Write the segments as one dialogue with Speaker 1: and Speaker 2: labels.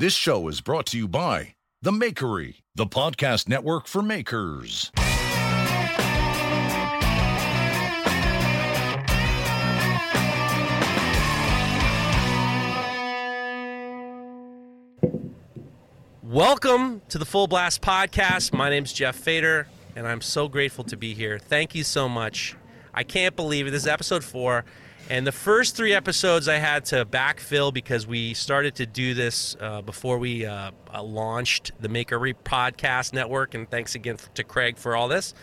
Speaker 1: This show is brought to you by The Makery, the podcast network for makers.
Speaker 2: Welcome to the Full Blast Podcast. My name's Jeff Fader, and I'm so grateful to be here. Thank you so much. I can't believe it. This is episode four. And the first three episodes I had to backfill because we started to do this uh, before we uh, uh, launched the Makery Podcast Network. And thanks again to Craig for all this.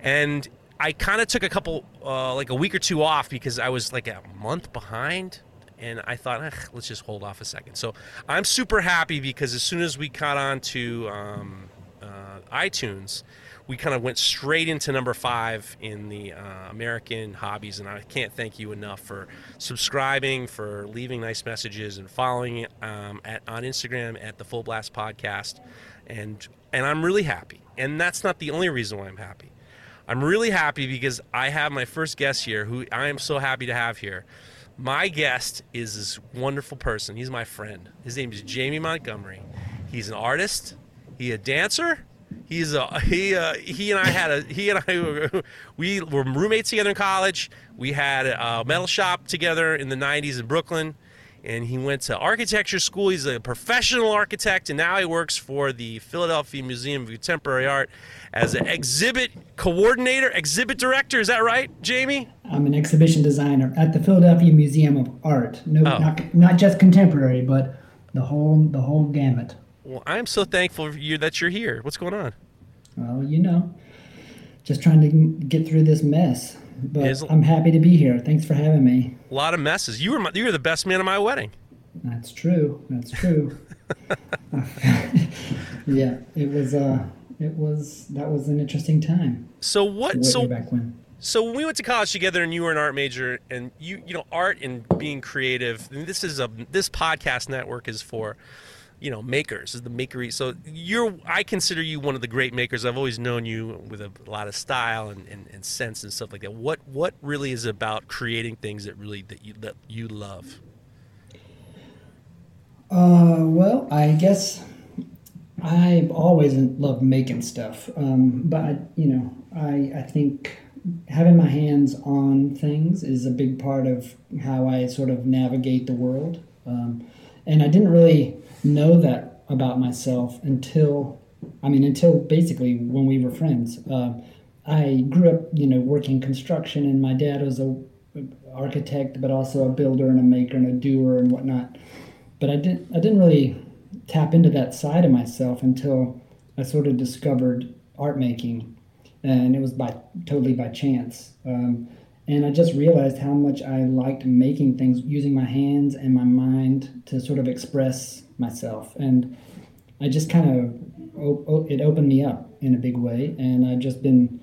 Speaker 2: And I kind of took a couple, uh, like a week or two off because I was like a month behind and I thought, let's just hold off a second. So I'm super happy because as soon as we caught on to um, uh, iTunes, we kind of went straight into number five in the uh, American hobbies, and I can't thank you enough for subscribing, for leaving nice messages, and following um, at on Instagram at the Full Blast Podcast, and and I'm really happy. And that's not the only reason why I'm happy. I'm really happy because I have my first guest here, who I am so happy to have here. My guest is this wonderful person. He's my friend. His name is Jamie Montgomery. He's an artist. He a dancer. He's a he. Uh, he and I had a he and I we were roommates together in college. We had a metal shop together in the '90s in Brooklyn, and he went to architecture school. He's a professional architect, and now he works for the Philadelphia Museum of Contemporary Art as an exhibit coordinator, exhibit director. Is that right, Jamie?
Speaker 3: I'm an exhibition designer at the Philadelphia Museum of Art. No, oh. not, not just contemporary, but the whole the whole gamut.
Speaker 2: Well, I'm so thankful for you that you're here. What's going on?
Speaker 3: Well, you know, just trying to get through this mess. But I'm happy to be here. Thanks for having me.
Speaker 2: A lot of messes. You were my, you were the best man at my wedding.
Speaker 3: That's true. That's true. yeah, it was. Uh, it was. That was an interesting time.
Speaker 2: So what? So back when? So when we went to college together, and you were an art major, and you you know art and being creative. And this is a this podcast network is for you know makers is the makery so you're i consider you one of the great makers. I've always known you with a lot of style and, and, and sense and stuff like that. What what really is about creating things that really that you that you love?
Speaker 3: Uh well i guess i've always loved making stuff um, but you know i i think having my hands on things is a big part of how i sort of navigate the world. Um, and i didn't really know that about myself until I mean until basically when we were friends. Uh, I grew up, you know, working construction, and my dad was a architect, but also a builder and a maker and a doer and whatnot. But I didn't I didn't really tap into that side of myself until I sort of discovered art making, and it was by totally by chance. Um, and I just realized how much I liked making things using my hands and my mind to sort of express myself. And I just kind of, it opened me up in a big way. And I've just been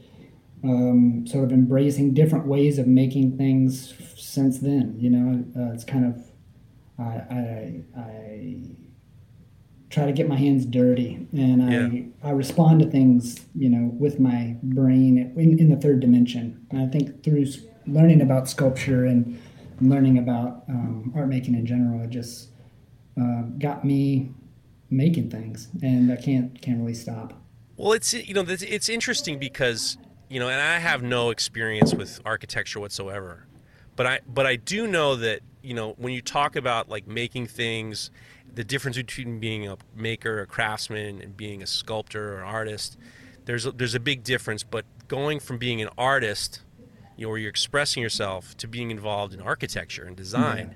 Speaker 3: um, sort of embracing different ways of making things since then. You know, uh, it's kind of, I, I, I try to get my hands dirty and I, I respond to things you know with my brain in, in the third dimension and i think through learning about sculpture and learning about um, art making in general it just uh, got me making things, and I can't can't really stop.
Speaker 2: Well, it's you know it's interesting because you know, and I have no experience with architecture whatsoever, but I but I do know that you know when you talk about like making things, the difference between being a maker, a craftsman, and being a sculptor or artist, there's a, there's a big difference. But going from being an artist, you know, where you're expressing yourself, to being involved in architecture and design. Yeah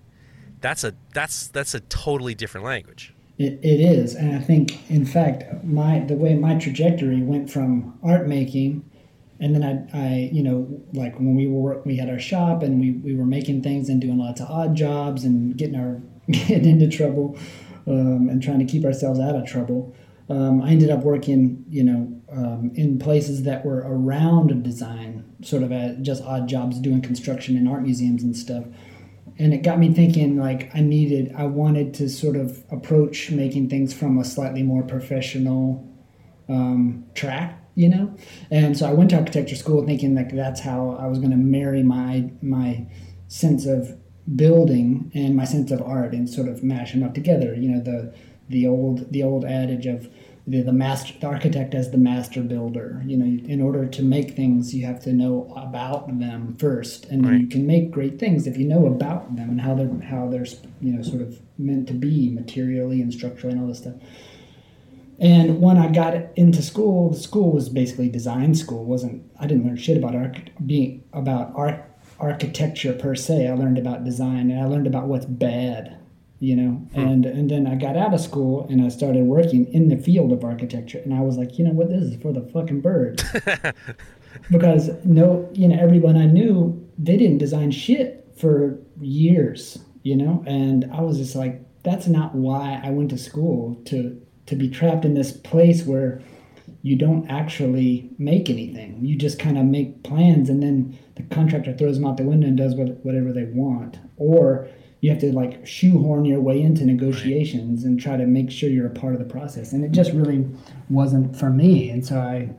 Speaker 2: that's a that's that's a totally different language.
Speaker 3: It, it is, and I think, in fact, my the way my trajectory went from art making, and then I, I you know, like when we were we had our shop and we, we were making things and doing lots of odd jobs and getting our getting into trouble, um, and trying to keep ourselves out of trouble. Um, I ended up working, you know, um, in places that were around design, sort of at just odd jobs, doing construction in art museums and stuff. And it got me thinking like i needed i wanted to sort of approach making things from a slightly more professional um, track you know? And so i went to architecture school thinking like that's how i was going to marry my my sense of building and my sense of art and sort of mash them up together you know the the old the old adage of the, the master the architect as the master builder you know in order to make things you have to know about them first and
Speaker 2: Right.
Speaker 3: you can make great things if you know about them and how they're how they're you know sort of meant to be materially and structurally and all this stuff and when I got into school, the school was basically design school. Wasn't I didn't learn shit about arch- being about art architecture per se. I learned about design and I learned about what's bad, you know. Hmm. And and then I got out of school and I started working in the field of architecture. And I was like, you know what, this is for the fucking birds. because no, you know, everyone I knew they didn't design shit for years, you know. And I was just like, that's not why I went to school to to be trapped in this place where you don't actually make anything. You just kind of make plans and then the contractor throws them out the window and does what, whatever they want. Or you have to like shoehorn your way into negotiations and try to make sure you're a part of the process. And it just really wasn't for me. And so I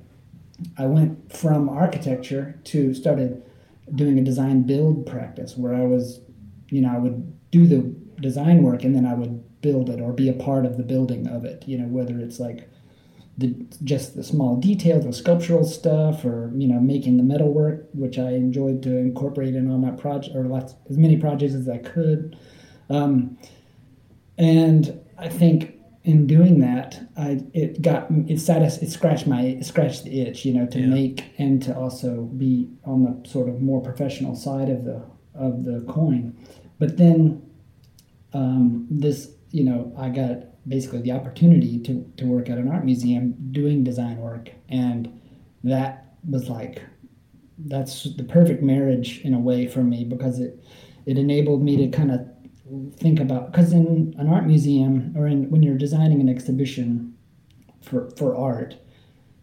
Speaker 3: I went from architecture to started doing a design build practice where I was, you know, I would do the design work and then I would build it or be a part of the building of it. You know, whether it's like the just the small details, the sculptural stuff, or you know, making the metal work, which I enjoyed to incorporate in all my project or lots as many projects as I could. Um, and I think in doing that, I it got it satis it scratched my it scratched the itch, you know, to
Speaker 2: Yeah.
Speaker 3: make and to also be on the sort of more professional side of the of the coin. But then um, this, you know, I got basically the opportunity to, to work at an art museum doing design work, and that was like that's the perfect marriage in a way for me because it it enabled me to kind of think about because in an art museum or in when you're designing an exhibition for for art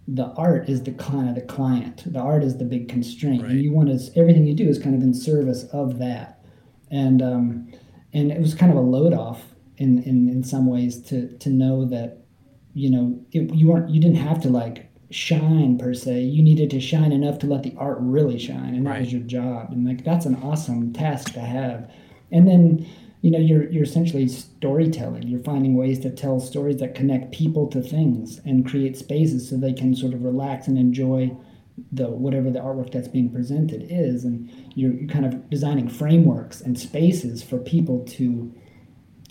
Speaker 3: the art is the kind of the client. The art is the big constraint.
Speaker 2: Right.
Speaker 3: and you want to everything you do is kind of in service of that. And um, and it was kind of a load off in, in in some ways to to know that you know it, you weren't you didn't have to like shine per se. You needed to shine enough to let the art really shine and that was your job. And like that's an awesome task to have. And then you know you're you're essentially storytelling. You're finding ways to tell stories that connect people to things and create spaces so they can sort of relax and enjoy the whatever the artwork that's being presented is. And you're, you're kind of designing frameworks and spaces for people to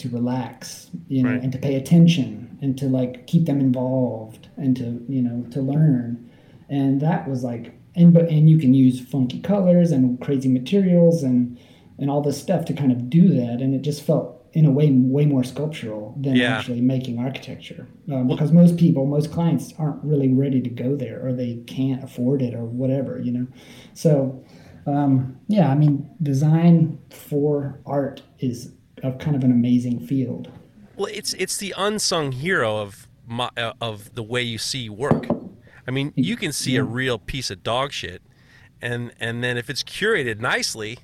Speaker 3: to relax you know
Speaker 2: Right.
Speaker 3: and to pay attention and to like keep them involved and to you know to learn and that was like and but and you can use funky colors and crazy materials and and all this stuff to kind of do that and it just felt in a way way more sculptural than
Speaker 2: Yeah.
Speaker 3: actually making architecture um, because most people most clients aren't really ready to go there or they can't afford it or whatever you know so um, yeah i mean design for art is a kind of an amazing field
Speaker 2: Well, it's it's the unsung hero of my, uh, of the way you see work. I mean, you can see a real piece of dog shit, and and then if it's curated nicely,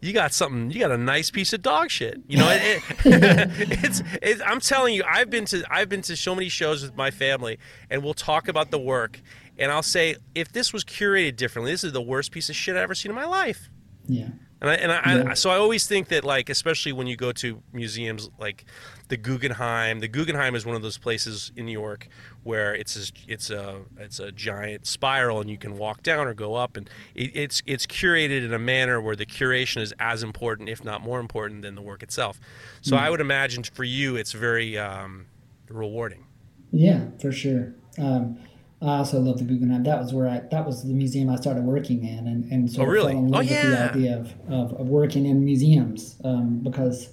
Speaker 2: you got something. You got a nice piece of dog shit. You know, it, it- it's, it's. I'm telling you, I've been to I've been to so many shows with my family, and we'll talk about the work, and I'll say if this was curated differently, this is the worst piece of shit I've ever seen in my life.
Speaker 3: yeah
Speaker 2: And I, and I,
Speaker 3: Yeah.
Speaker 2: I so I always think that like especially when you go to museums like the Guggenheim, the Guggenheim is one of those places in New York where it's a, it's a it's a giant spiral and you can walk down or go up and it, it's it's curated in a manner where the curation is as important if not more important than the work itself. So
Speaker 3: Hmm.
Speaker 2: I would imagine for you it's very um, rewarding.
Speaker 3: Yeah, for sure. Um, I also love the Guggenheim. That was where I that was the museum I started working in, and and sort
Speaker 2: Oh,
Speaker 3: of
Speaker 2: really?
Speaker 3: fell in love
Speaker 2: Oh,
Speaker 3: with
Speaker 2: yeah.
Speaker 3: the idea of, of, of working in museums um, because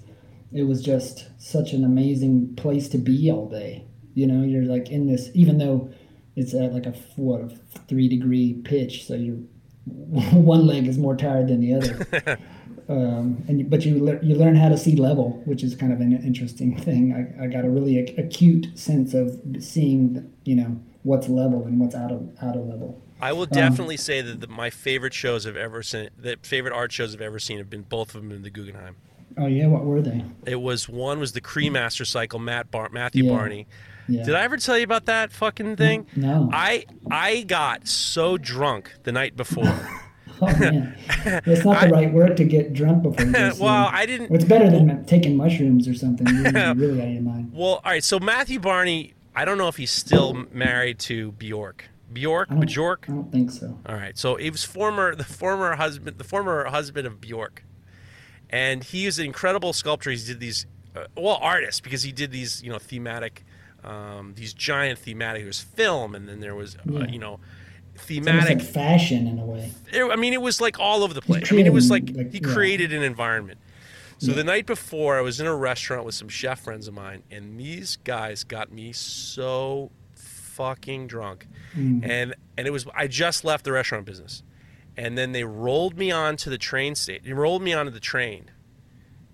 Speaker 3: it was just such an amazing place to be all day. You know, you're like in this, even though it's at like a what a three degree pitch, so you're one leg is more tired than the other. um, and but you lear- you learn how to see level, which is kind of an interesting thing. I, I got a really ac- acute sense of seeing, you know, what's level and what's out of out of level.
Speaker 2: I
Speaker 3: Um,
Speaker 2: will definitely say that the, my favorite shows I've ever seen, the favorite art shows I've ever seen have been both of them in the Guggenheim.
Speaker 3: Oh yeah, what were they?
Speaker 2: It was one was the Cremaster cycle, Matt Bar- Matthew
Speaker 3: Yeah.
Speaker 2: Barney.
Speaker 3: Yeah.
Speaker 2: Did I ever tell you about that fucking thing?
Speaker 3: No.
Speaker 2: I I got so drunk the night before
Speaker 3: Oh man, it's not the
Speaker 2: I-
Speaker 3: right word to get drunk before you go see
Speaker 2: well. I didn't.
Speaker 3: It's better than taking mushrooms or something. You're really, really out of your mind.
Speaker 2: Well, all right. So Matthew Barney, I don't know if he's still married to Bjork. Bjork,
Speaker 3: I
Speaker 2: Bjork.
Speaker 3: I don't think so.
Speaker 2: All right. So he was former the former husband the former husband of Bjork, and he is an incredible sculptor. He did these uh, well artist because he did these you know thematic, um, these giant thematic. There was film, and then there was uh,
Speaker 3: Yeah.
Speaker 2: you know thematic.
Speaker 3: like fashion in a way.
Speaker 2: it- I mean, it was like all over the place. I mean, it was like,
Speaker 3: like,
Speaker 2: he
Speaker 3: yeah.
Speaker 2: created an environment. So
Speaker 3: Yeah.
Speaker 2: the night before, I was in a restaurant with some chef friends of mine, and these guys got me so fucking drunk,
Speaker 3: Mm.
Speaker 2: and and it was I just left the restaurant business, and then they rolled me onto the train station. They rolled me onto the train.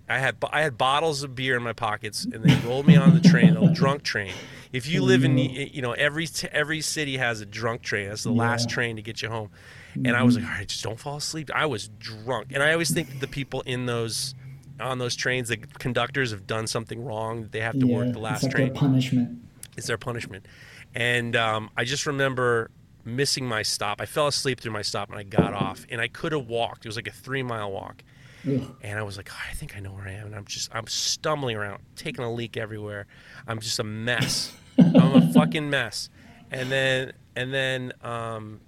Speaker 2: I had I had bottles of beer in my pockets, and they rolled me on the train, a drunk train. If you live in, you know, every every city has a drunk train. That's the last train to get you home. And I was like, all right, just don't fall asleep. I was drunk, and I always think that the people in those on those trains, the conductors have done something wrong. They have to
Speaker 3: yeah,
Speaker 2: work the last
Speaker 3: like
Speaker 2: train.
Speaker 3: their punishment.
Speaker 2: It's their punishment. And um, I just remember missing my stop. I fell asleep through my stop, and I got off, and I could have walked. It was like a three mile walk.
Speaker 3: Ugh.
Speaker 2: And I was like, "Oh, I think I know where I am. And I'm just, I'm stumbling around, taking a leak everywhere. I'm just a mess. I'm a fucking mess. And then, and then, um,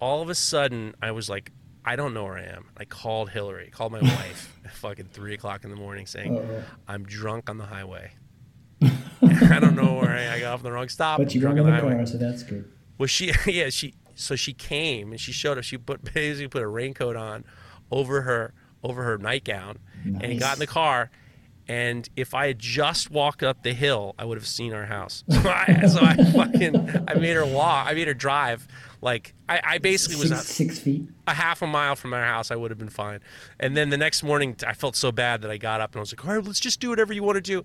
Speaker 2: all of a sudden, I was like, I don't know where I am. I called Hillary, called my wife at fucking three o'clock in the morning saying,
Speaker 3: Uh-oh.
Speaker 2: I'm drunk on the highway. I don't know where I, I got off the wrong stop.
Speaker 3: But you
Speaker 2: drunk
Speaker 3: in
Speaker 2: on
Speaker 3: the
Speaker 2: the highway.
Speaker 3: car, so that's good.
Speaker 2: Well, she, yeah, she, so she came and she showed up. She put basically put a raincoat on over her over her nightgown and got in the car. And if I had just walked up the hill, I would have seen our house. So I, fucking, I made her walk. I made her drive. Like I, I basically was
Speaker 3: Six,
Speaker 2: a,
Speaker 3: six feet.
Speaker 2: a half a mile from our house. I would have been fine. And then the next morning, I felt so bad that I got up and I was like, all right, let's just do whatever you want to do.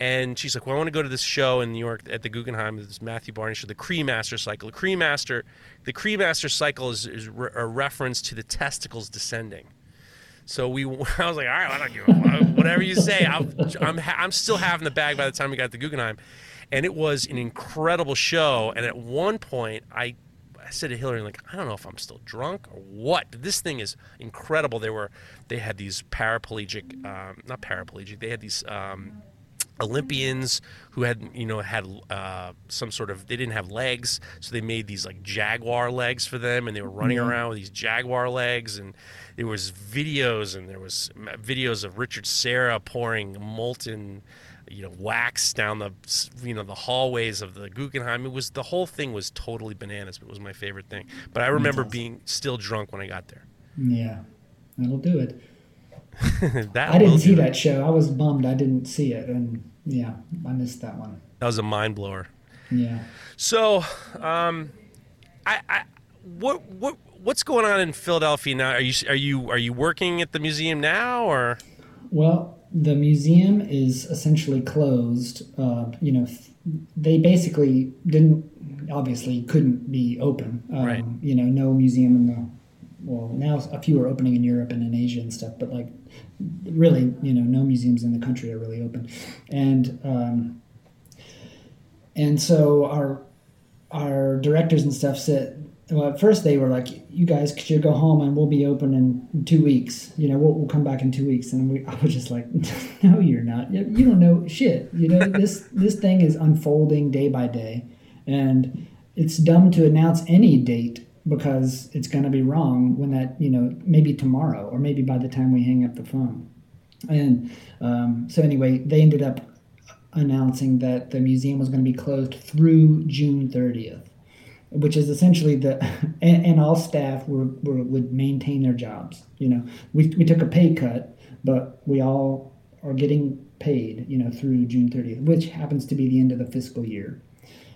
Speaker 2: And she's like, well, I want to go to this show in New York at the Guggenheim. This Matthew Barney show, the Cremaster cycle. The Cremaster, the Cremaster cycle is, is re- a reference to the testicles descending. So we, I was like, all right, I don't give a whatever you say. I'm, I'm, I'm still having the bag by the time we got to Guggenheim, and it was an incredible show. And at one point, I, I said to Hillary, like, I don't know if I'm still drunk or what. This thing is incredible. They were, they had these paraplegic, um, not paraplegic. They had these. Um, Olympians who had you know had uh, some sort of they didn't have legs, so they made these like jaguar legs for them, and they were running
Speaker 3: Yeah.
Speaker 2: around with these jaguar legs, and there was videos and there was videos of Richard Serra pouring molten you know wax down the you know the hallways of the Guggenheim. It was the whole thing was totally bananas. But it was my favorite thing. But I remember being still drunk when I got there.
Speaker 3: Yeah, that'll do it.
Speaker 2: that
Speaker 3: I didn't see that show. I was bummed I didn't see it, and yeah, I missed that one.
Speaker 2: That was a mind blower.
Speaker 3: Yeah.
Speaker 2: So, um, I, I, what, what, what's going on in Philadelphia now? Are you, are you, are you working at the museum now, or?
Speaker 3: Well, the museum is essentially closed. Uh, you know, they basically didn't, obviously, couldn't be open. Um,
Speaker 2: Right.
Speaker 3: You know, no museum in the, well, now a few are opening in Europe and in Asia and stuff, but like, really, you know, no museums in the country are really open. And, um, and so our, our directors and stuff said, well, at first they were like, "You guys should go home, and we'll be open in two weeks. You know, we'll, we'll come back in two weeks." And we, I was just like, "No, you're not. You you don't know shit. You know, this this thing is unfolding day by day, and it's dumb to announce any date because it's going to be wrong when that you know maybe tomorrow or maybe by the time we hang up the phone." And um, so anyway, they ended up announcing that the museum was going to be closed through June 30th which is essentially the and, and all staff were, were would maintain their jobs you know we, we took a pay cut but we all are getting paid you know through june 30th which happens to be the end of the fiscal year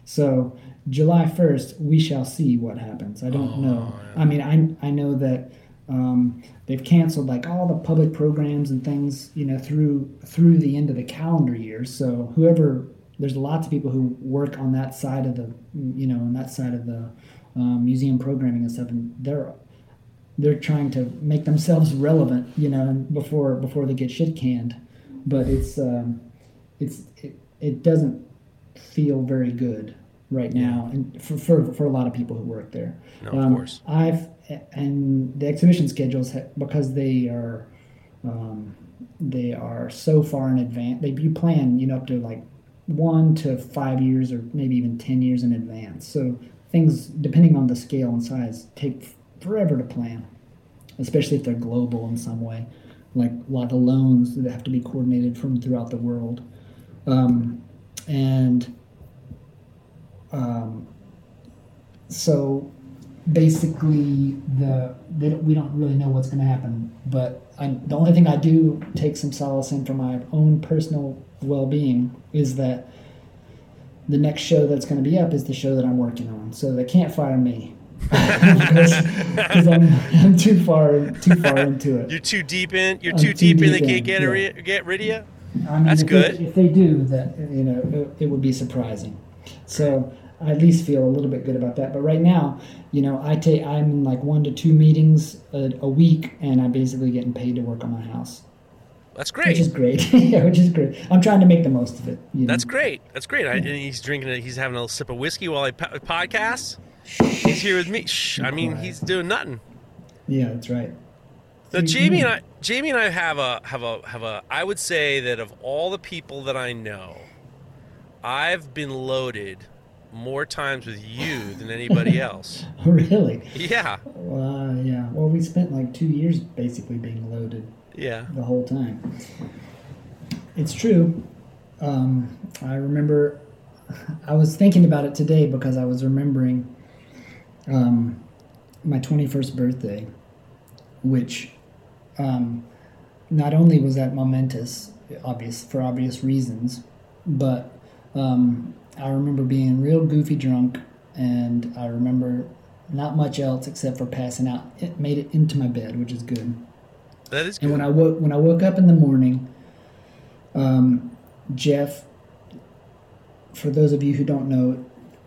Speaker 3: so july 1st we shall see what happens. I don't know. I mean i, I know that um, they've canceled like all the public programs and things you know through through the end of the calendar year. So whoever there's lots of people who work on that side of the you know on that side of the um, museum programming and stuff and they're they're trying to make themselves relevant you know before before they get shit canned. But it's um, it's it, it doesn't feel very good right now, and for, for, for a lot of people who work there.
Speaker 2: No, of course.
Speaker 3: I've and the exhibition schedules because they are um, they are so far in advance. They you plan you know up to like one to five years or maybe even ten years in advance. So things depending on the scale and size take forever to plan, especially if they're global in some way, like a lot of loans that have to be coordinated from throughout the world, um, and um, so basically the they, don't- we don't really know what's going to happen but I, the only thing i do take some solace in for my own personal well-being is that the next show that's going to be up is the show that i'm working on so they can't fire me because I'm, I'm too far too far into it
Speaker 2: You're too deep in. You're too
Speaker 3: too
Speaker 2: deep in. They can't get
Speaker 3: yeah.
Speaker 2: get rid of you.
Speaker 3: I mean,
Speaker 2: That's
Speaker 3: if
Speaker 2: good.
Speaker 3: They, if they do, that you know, it, it would be surprising. So I at least feel a little bit good about that. But right now, you know, I take I'm in like one to two meetings a, a week, and I'm basically getting paid to work on my house,
Speaker 2: That's great.
Speaker 3: which is great. yeah, which is great. I'm trying to make the most of it. You know?
Speaker 2: That's great. That's great. I, and he's drinking. A, he's having a little sip of whiskey while I po- podcasts. He's here with me. Shh. I mean, he's doing nothing.
Speaker 3: Yeah, that's right.
Speaker 2: So. Jamie and I, Jamie and I have a have a have a. I would say that of all the people that I know, I've been loaded more times with you than anybody else.
Speaker 3: really?
Speaker 2: Yeah,
Speaker 3: Uh, yeah. Well, we spent like two years basically being loaded.
Speaker 2: yeah.
Speaker 3: the whole time. It's true. Um, I remember. I was thinking about it today because I was remembering um, my 21st birthday, which um, not only was that momentous, obvious for obvious reasons, but um, I remember being real goofy drunk, and I remember not much else except for passing out. It made it into my bed, which is good.
Speaker 2: That is Good.
Speaker 3: And when I woke when I woke up in the morning, um, Jeff. For those of you who don't know,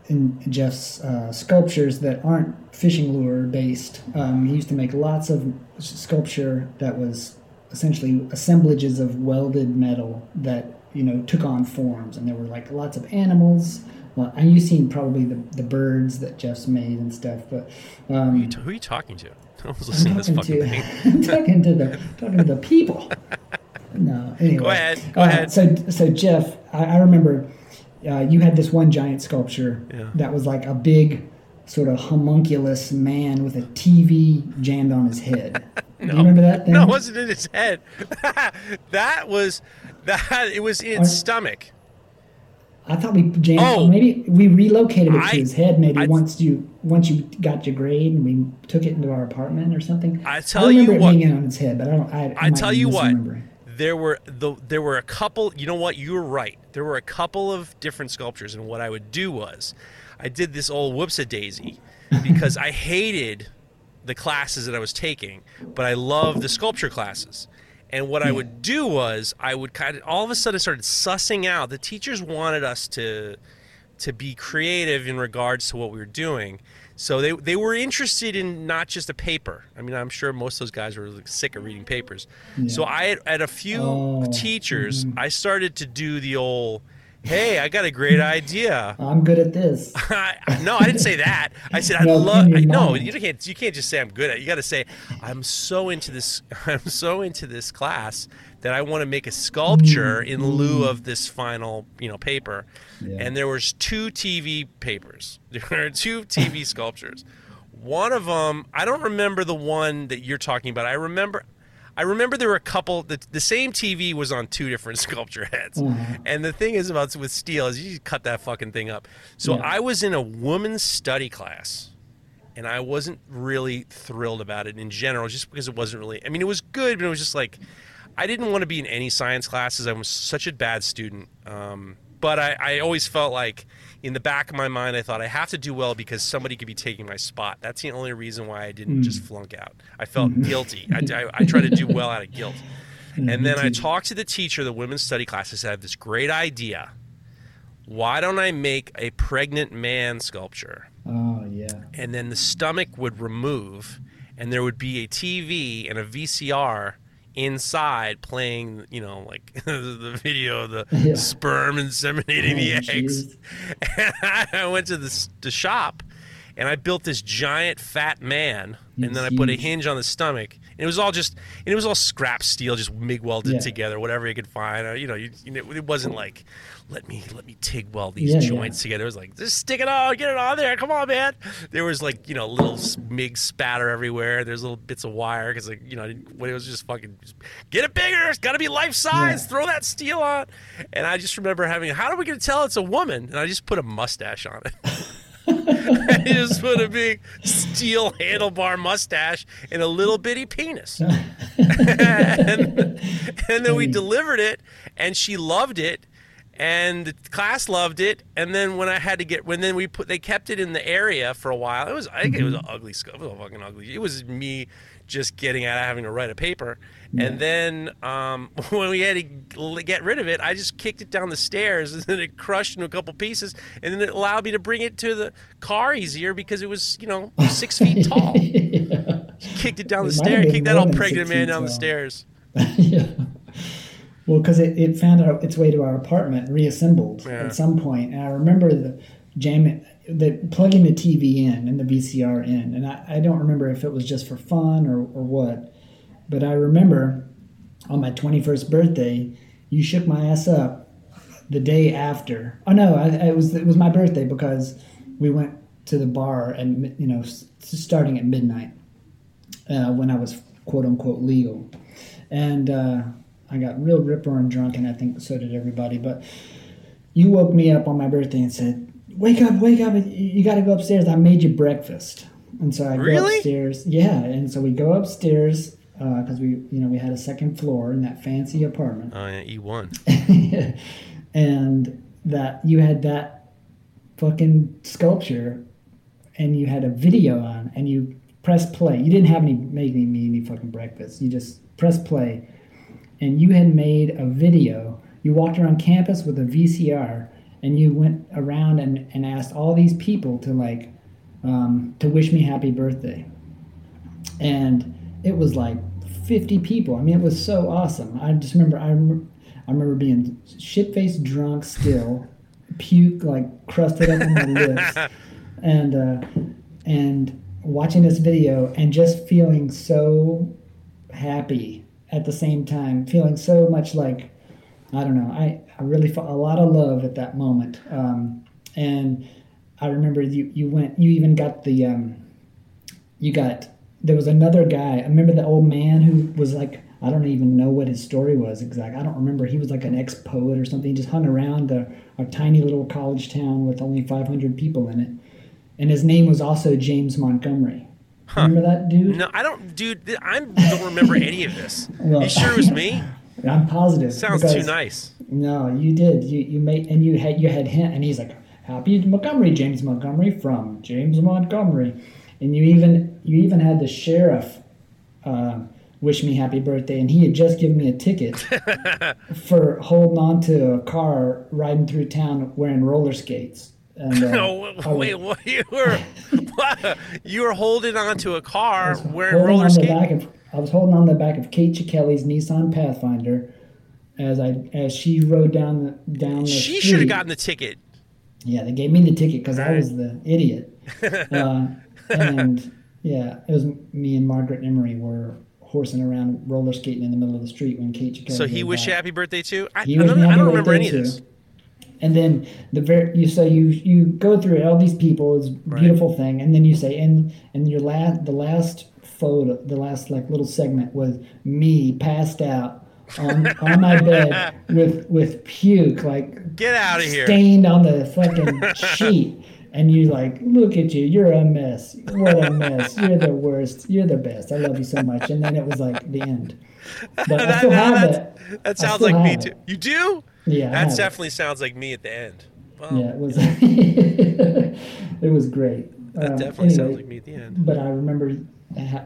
Speaker 3: in Jeff's uh, sculptures that aren't fishing lure based, um, he used to make lots of sculpture that was essentially assemblages of welded metal that you know took on forms, and there were like lots of animals. Well, and you've seen probably the, the birds that Jeff's made and stuff, but um,
Speaker 2: Who, you t- who are you talking to? I was listening to this
Speaker 3: to. I'm talking to the talking to the people. No, anyway.
Speaker 2: Go ahead, go
Speaker 3: Uh,
Speaker 2: ahead.
Speaker 3: So, so Jeff, I, I remember uh, you had this one giant sculpture
Speaker 2: Yeah.
Speaker 3: that was like a big, sort of homunculus man with a TV jammed on his head. Do you remember that thing?
Speaker 2: No, it wasn't in his head. that was that. It was in its
Speaker 3: Or-
Speaker 2: stomach.
Speaker 3: I thought we jammed.
Speaker 2: Oh.
Speaker 3: maybe we relocated it to his head. Maybe
Speaker 2: I-
Speaker 3: once you once you got your grade and we took it into our apartment or something.
Speaker 2: I tell
Speaker 3: remember
Speaker 2: you
Speaker 3: it
Speaker 2: what-
Speaker 3: being on his head, but I don't. I, I,
Speaker 2: I tell you what, there were the there were a couple. You know what? You were right. There were a couple of different sculptures, and what I would do was, I did this old whoops a daisy because I hated the classes that I was taking, but I loved the sculpture classes. And what I hmm. would do was I would kind of all of a sudden started sussing out. The teachers wanted us to to be creative in regards to what we were doing. So they, they were interested in not just a paper. I mean, I'm sure most of those guys were like, sick of reading papers. So I had, at a few
Speaker 3: Oh,
Speaker 2: teachers, mm-hmm. I started to do the old, hey, I got a great idea.
Speaker 3: I'm good at this.
Speaker 2: No, I didn't say that. I said I
Speaker 3: No,
Speaker 2: love. I, no, you can't. You can't just say I'm good at. it. You got to say I'm so into this. I'm so into this class that I want to make a sculpture mm, in mm. lieu of this final, you know, paper.
Speaker 3: Yeah.
Speaker 2: And there was two TV papers. There are two TV sculptures. One of them, I don't remember the one that you're talking about. I remember. I remember there were a couple. The, the same TV was on two different sculpture heads,
Speaker 3: Uh-huh.
Speaker 2: and the thing is about with steel is you cut that fucking thing up. So
Speaker 3: Yeah.
Speaker 2: I was in a woman's study class, and I wasn't really thrilled about it in general, just because it wasn't really. I mean, it was good, but it was just like I didn't want to be in any science classes. I was such a bad student. Um, but I, I always felt like in the back of my mind, I thought I have to do well because somebody could be taking my spot. That's the only reason why I didn't just mm. flunk out. I felt mm-hmm. guilty. I, I, I tried to do well out of guilt. Mm-hmm. And then I talked to the teacher of the women's study class. I said, I have this great idea. Why don't I make a pregnant man sculpture?
Speaker 3: Oh yeah.
Speaker 2: and then the stomach would remove, and there would be a TV and a VCR inside playing, you know, like the video of the
Speaker 3: Yeah.
Speaker 2: sperm inseminating the
Speaker 3: Oh,
Speaker 2: eggs. And I went to the, the shop and I built this giant fat man, and then I put a hinge on the stomach. And it was all just, and it was all scrap steel, just MIG welded
Speaker 3: Yeah.
Speaker 2: together, whatever you could find. Uh, you know, you, you know, it wasn't like, let me let me TIG weld these
Speaker 3: Yeah, yeah.
Speaker 2: joints together. It was like, just stick it on, get it on there. Come on, man. There was like, you know, little MIG spatter everywhere. There's little bits of wire because, like, you know, I didn't- when it was just fucking, just, get it bigger. It's got to be life size.
Speaker 3: Yeah.
Speaker 2: Throw that steel on. And I just remember having, how are we going to tell it's a woman? And I just put a mustache on it. I just put a big steel handlebar mustache and a little bitty penis. and, and then we delivered it, and she loved it, and the class loved it. And then when I had to get, when then we put, they kept it in the area for a while. It was, I think it was an ugly stuff. It was fucking ugly. It was me just getting out of having to write a paper. And then um, when we had to get rid of it, I just kicked it down the stairs, and then it crushed into a couple pieces, and then it allowed me to bring it to the car easier because it was, you know, six feet tall. Kicked it down the
Speaker 3: It have
Speaker 2: stairs, kicked that old pregnant man down the stairs.
Speaker 3: yeah. Well, because it, it found out its way to our apartment, reassembled
Speaker 2: Yeah.
Speaker 3: at some point, and I remember the jamming, the plugging the TV in and the VCR in, and I, I don't remember if it was just for fun or, or what, but I remember on my twenty first birthday, you shook my ass up the day after. Oh no, I, I- it was it was my birthday because we went to the bar and you know starting at midnight uh, when I was quote unquote legal, and uh, I got real ripper and drunk, and I think so did everybody. But you woke me up on my birthday and said, "Wake up, wake up! You got to go upstairs. I made you breakfast." And so I
Speaker 2: Really?
Speaker 3: go upstairs. Yeah, and so we go upstairs because we you know we had a second floor in that fancy apartment.
Speaker 2: Oh yeah, E one.
Speaker 3: and that you had that fucking sculpture and you had a video on and you press play. You didn't have any making me any fucking breakfast. You just press play. And you had made a video. You walked around campus with a vcr and you went around and, and asked all these people to like um, to wish me happy birthday. And it was like 50 people. I mean, it was so awesome. I just remember, I remember, I remember being shit faced drunk still, puke like crusted up on my lips, and uh, and watching this video and just feeling so happy at the same time, feeling so much like I don't know. I, I really felt a lot of love at that moment. Um, and I remember you, you went, you even got the, um, you got, there was another guy. I remember the old man who was like, I don't even know what his story was exactly. I don't remember. He was like an ex poet or something. He just hung around a, a tiny little college town with only 500 people in it. And his name was also James Montgomery. Remember that dude?
Speaker 2: No, I don't, dude. I don't remember any of this.
Speaker 3: Well-
Speaker 2: you sure it was me?
Speaker 3: I'm positive.
Speaker 2: Sounds too
Speaker 3: because-
Speaker 2: nice.
Speaker 3: No, you did. You you made and you had you had him, and he's like, "Happy Montgomery, James Montgomery from James Montgomery," and you even you even had the sheriff uh, wish me happy birthday, and he had just given me a ticket for holding on to a car riding through town wearing roller skates. And, uh,
Speaker 2: No,
Speaker 3: I was
Speaker 2: wait, what? You were, what? you were holding onto a car wearing roller skates.
Speaker 3: I was holding on the back of Kate Chikelli's Nissan Pathfinder as I as she rode down the down the
Speaker 2: She should have gotten the ticket.
Speaker 3: Yeah, they gave me the ticket because I was the idiot. uh, and yeah, it was me and Margaret Emery were horsing around roller skating in the middle of the street when Kate Chikelli.
Speaker 2: So he wished you happy birthday too. I,
Speaker 3: He
Speaker 2: I don't, I don't remember any of
Speaker 3: too.
Speaker 2: this.
Speaker 3: And then the very you so you you go through all these people, it's a
Speaker 2: Right.
Speaker 3: beautiful thing, and then you say and and your last the last photo, the last like little segment was me passed out on on my bed with with puke like
Speaker 2: Get out of here.
Speaker 3: stained on the fucking sheet. And you're like, look at you, you're a mess. What a mess. You're the worst. You're the best. I love you so much. And then it was like the end. But I
Speaker 2: That,
Speaker 3: still
Speaker 2: that-
Speaker 3: have
Speaker 2: that
Speaker 3: I
Speaker 2: sounds like me too.
Speaker 3: it.
Speaker 2: You do?
Speaker 3: Yeah,
Speaker 2: That
Speaker 3: have it.
Speaker 2: definitely sounds like me at the end. Well,
Speaker 3: Yeah, it was. it was great.
Speaker 2: that
Speaker 3: Um,
Speaker 2: definitely sounds like me at the end.
Speaker 3: But I remember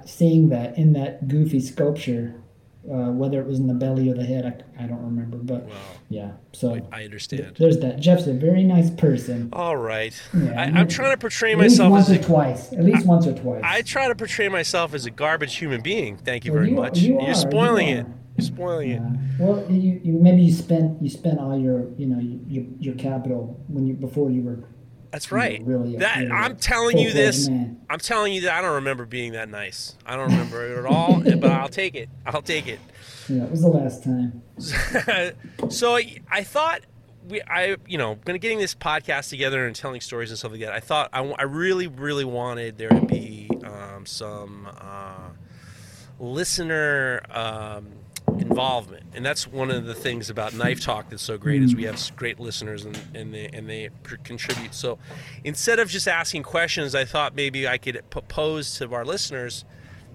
Speaker 3: seeing that in that goofy sculpture, uh, whether it was in the belly or the head, I, I don't remember. But
Speaker 2: Wow.
Speaker 3: yeah, so
Speaker 2: I understand.
Speaker 3: there's that. Jeff's a very nice person.
Speaker 2: All right.
Speaker 3: Yeah,
Speaker 2: I, I'm trying to portray myself
Speaker 3: once
Speaker 2: as
Speaker 3: or
Speaker 2: a,
Speaker 3: twice. At least once or twice.
Speaker 2: I try to portray myself as a garbage human being. Thank you
Speaker 3: Well,
Speaker 2: very
Speaker 3: you-
Speaker 2: much.
Speaker 3: you
Speaker 2: You're
Speaker 3: are,
Speaker 2: spoiling
Speaker 3: you
Speaker 2: it. You're spoiling it.
Speaker 3: Uh, well, you, you maybe you spent you spent all your you know your your capital when you before you were
Speaker 2: That's right.
Speaker 3: really
Speaker 2: that I'm telling you this.
Speaker 3: man.
Speaker 2: I'm telling you that I don't remember being that nice. I don't remember it at all. but I'll take it. I'll take it.
Speaker 3: Yeah, it was the last time.
Speaker 2: so I, I thought we, I, you know, when getting this podcast together and telling stories and stuff like that, I thought I, I really, really wanted there to be um, some uh, listener um, involvement, and that's one of the things about Knife Talk that's so great is we have great listeners and, and they and they pr- contribute. So instead of just asking questions, I thought maybe I could propose to our listeners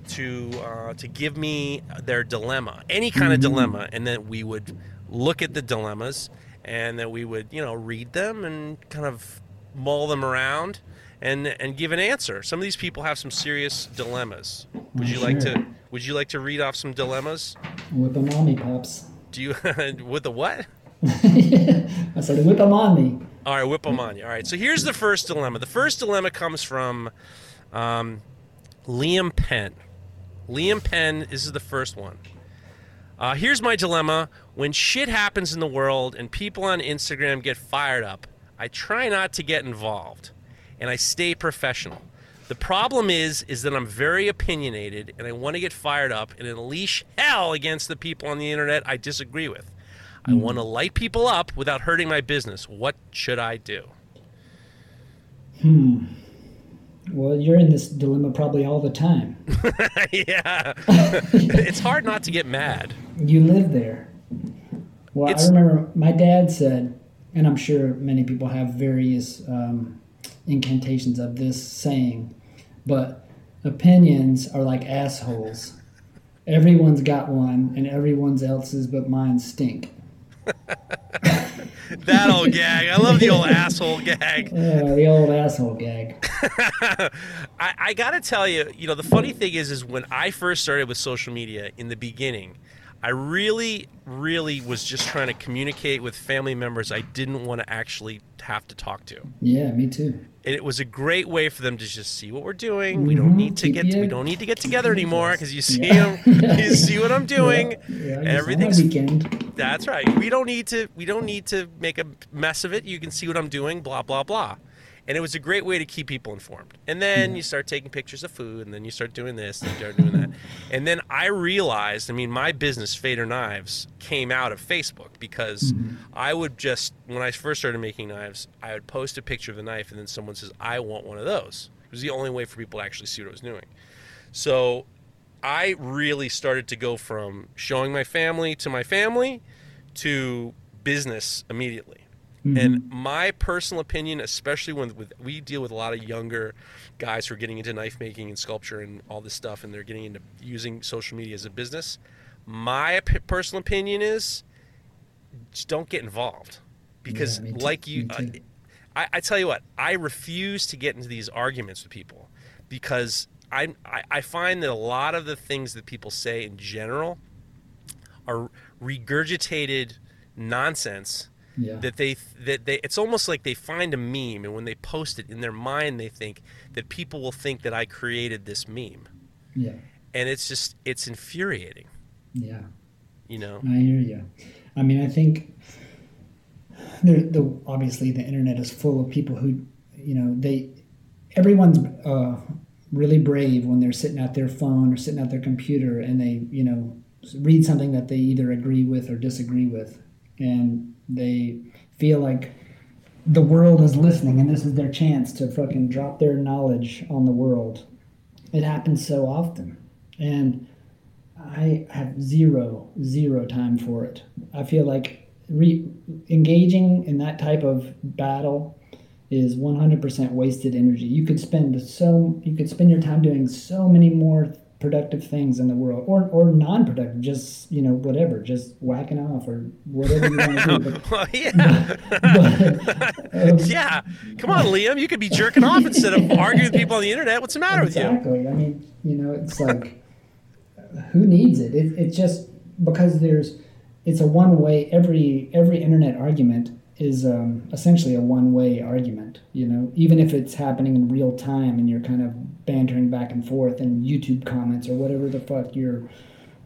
Speaker 2: to uh, to give me their dilemma, any kind of dilemma, and then we would look at the dilemmas, and then we would you know read them and kind of mull them around, and and give an answer. Some of these people have some serious dilemmas. Would you like to Would you like to read off some dilemmas?
Speaker 3: Whip 'em on me, pops.
Speaker 2: Do you with the what?
Speaker 3: I said, whip 'em on me.
Speaker 2: All right, whip them on you. All right, so here's the first dilemma. The first dilemma comes from um, Liam Penn. Liam Penn, this is the first one. Uh, here's my dilemma. When shit happens in the world and people on Instagram get fired up, I try not to get involved and I stay professional. The problem is is that I'm very opinionated and I want to get fired up and unleash hell against the people on the internet I disagree with. I want to light people up without hurting my business. What should I do? Hmm.
Speaker 3: Well, you're in this dilemma probably all the time.
Speaker 2: yeah. it's hard not to get mad.
Speaker 3: You live there. Well,
Speaker 2: It's-
Speaker 3: I remember my dad said, and I'm sure many people have various um, incantations of this saying, but opinions are like assholes. Everyone's got one, and everyone's else's but mine stink.
Speaker 2: That old gag. I love the old asshole gag.
Speaker 3: Uh, the old asshole gag.
Speaker 2: I, I gotta tell you, you know, the funny thing is, is when I first started with social media in the beginning, I really, really was just trying to communicate with family members I didn't want to actually have to talk to.
Speaker 3: Yeah, me too.
Speaker 2: And it was a great way for them to just see what we're doing. We don't need to get
Speaker 3: you-
Speaker 2: we don't need to get together anymore because you see
Speaker 3: Yeah.
Speaker 2: them, you see what I'm doing.
Speaker 3: Yeah, yeah,
Speaker 2: Everything's
Speaker 3: weekend.
Speaker 2: That's right. We don't need to we don't need to make a mess of it. You can see what I'm doing, blah blah blah. And it was a great way to keep people informed. And then mm-hmm. you start taking pictures of food, and then you start doing this, and you start doing that. And then I realized, I mean, my business, Fader Knives, came out of Facebook because mm-hmm. I would just, when I first started making knives, I would post a picture of the knife, and then someone says, I want one of those. It was the only way for people to actually see what I was doing. So I really started to go from showing my family to my family to business immediately. And my personal opinion, especially when with, we deal with a lot of younger guys who are getting into knife making and sculpture and all this stuff, and they're getting into using social media as a business. My op- personal opinion is just don't get involved because,
Speaker 3: Yeah,
Speaker 2: like you, uh. I, I tell you what, I refuse to get into these arguments with people because I, I I find that a lot of the things that people say in general are regurgitated nonsense
Speaker 3: Yeah.
Speaker 2: that they that they it's almost like they find a meme and when they post it in their mind they think that people will think that I created this meme
Speaker 3: yeah.
Speaker 2: and it's just it's infuriating
Speaker 3: Yeah.
Speaker 2: you know
Speaker 3: I hear you. I mean, I think there, the obviously the internet is full of people who, you know, they everyone's uh, really brave when they're sitting at their phone or sitting at their computer and they, you know, read something that they either agree with or disagree with, and they feel like the world is listening and this is their chance to fucking drop their knowledge on the world. It happens so often, and I have zero, zero time for it. I feel like re- engaging in that type of battle is 100% wasted energy. You could spend so you could spend your time doing so many more productive things in the world, or or non-productive, just you know whatever, just whacking off or whatever you want to do. But,
Speaker 2: well, yeah
Speaker 3: but, um,
Speaker 2: yeah come on Liam you could be jerking off instead of arguing with people on the internet what's the matter with you
Speaker 3: Exactly. I mean, you know, it's like, who needs it? it? It's just because there's, it's a one way. Every every internet argument is um, essentially a one way argument. You know, even if it's happening in real time and you're kind of bantering back and forth in YouTube comments or whatever the fuck you're